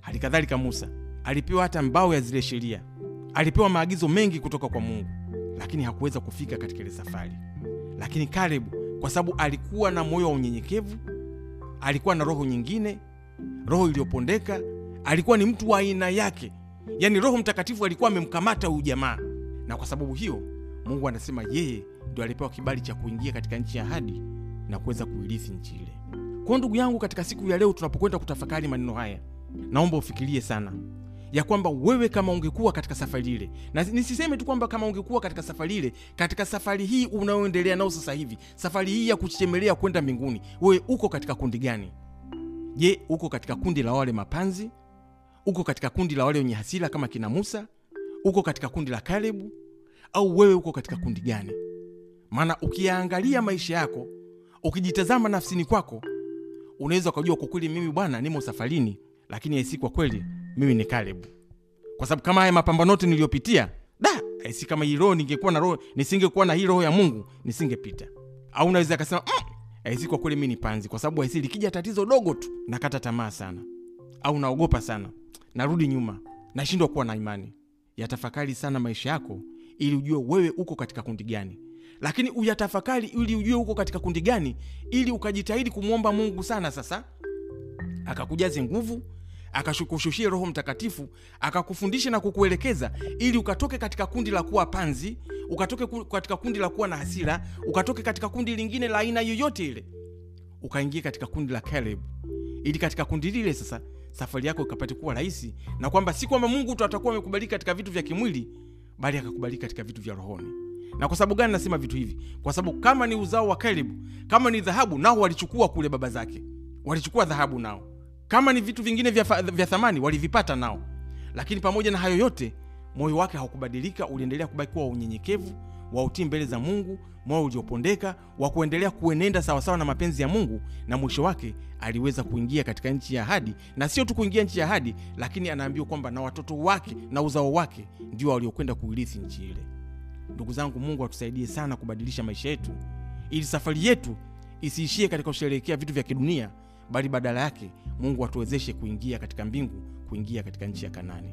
Hali kadhalika Musa alipewa hata mbao ya zile sheria, alipewa maagizo mengi kutoka kwa Mungu, lakini hakuweza kufika katika ile safari. Lakini Kalebu, kwa sababu alikuwa na moyo wa unyenyekevu, alikuwa na roho nyingine, roho iliyopondeka, alikuwa ni mtu wa aina yake, yaani Roho Mtakatifu alikuwa amemkamata huyu jamaa, na kwa sababu hiyo Mungu anasema yeye ndio alipewa kibali cha kuingia katika nchi ya ahadi na kuweza kuirithi nchi ile. Kwa ndugu yangu, katika siku ya leo tunapokwenda kutafakari maneno haya, naomba ufikirie sana ya kwamba wewe kama ungekuwa katika safari ile, na nisiseme tu kwamba kama ungekuwa katika safari ile, katika safari hii unayoendelea nao sasa hivi, safari hii ya kuchemelea kwenda mbinguni, wewe uko katika kundi gani? Je, uko katika kundi la wale mapanzi? Uko katika kundi la wale wenye hasira kama kina Musa? Uko katika kundi la Kalebu? Au wewe uko katika kundi gani? Maana ukiyaangalia maisha yako, ukijitazama nafsini kwako, unaweza ukajua kwa kweli, mimi bwana, nimo safarini, lakini aisi kwa kweli mimi ni Kalebu, kwa sababu kama haya mapambano yote niliyopitia, da aisi kama hii roho ningekuwa na roho, nisingekuwa na hii roho ya Mungu nisingepita. Au unaweza akasema mm, aisi kwa kweli mimi ni panzi, kwa sababu aisi likija tatizo dogo tu nakata tamaa sana, au naogopa sana, narudi nyuma, nashindwa kuwa na imani. Yatafakari sana maisha yako ili ujue wewe uko katika kundi gani, lakini uyatafakari ili ujue huko katika kundi gani, ili ukajitahidi kumwomba Mungu sana, sasa. Akakujaze nguvu, akakushushie Roho Mtakatifu, akakufundisha na kukuelekeza, ili ukatoke katika kundi la kuwa panzi, ukatoke katika kundi la kuwa na hasira, ukatoke katika kundi lingine la aina yoyote ile, ukaingia katika kundi la Caleb, ili katika kundi lile sasa safari yako ikapate kuwa rahisi, na kwamba si kwamba Mungu tu atakuwa amekubaliki katika vitu vya kimwili, bali akakubaliki katika vitu vya rohoni. Na kwa sababu gani nasema vitu hivi? Kwa sababu kama ni uzao wa Kalebu, kama ni dhahabu, nao walichukua kule baba zake, walichukua dhahabu nao. Kama ni vitu vingine vya, vya thamani walivipata nao, lakini pamoja na hayo yote, moyo wake haukubadilika, uliendelea kubaki kuwa wa unyenyekevu, wa utii mbele za Mungu, moyo uliopondeka wa kuendelea kuenenda sawasawa na mapenzi ya Mungu, na mwisho wake aliweza kuingia katika nchi ya ahadi, na sio tu kuingia nchi ya ahadi, lakini anaambiwa kwamba na watoto wake na uzao wake ndio waliokwenda kuirithi nchi ile. Ndugu zangu, Mungu atusaidie sana kubadilisha maisha yetu, ili safari yetu isiishie katika kusherehekea vitu vya kidunia, bali badala yake Mungu atuwezeshe kuingia katika mbingu, kuingia katika nchi ya Kanani.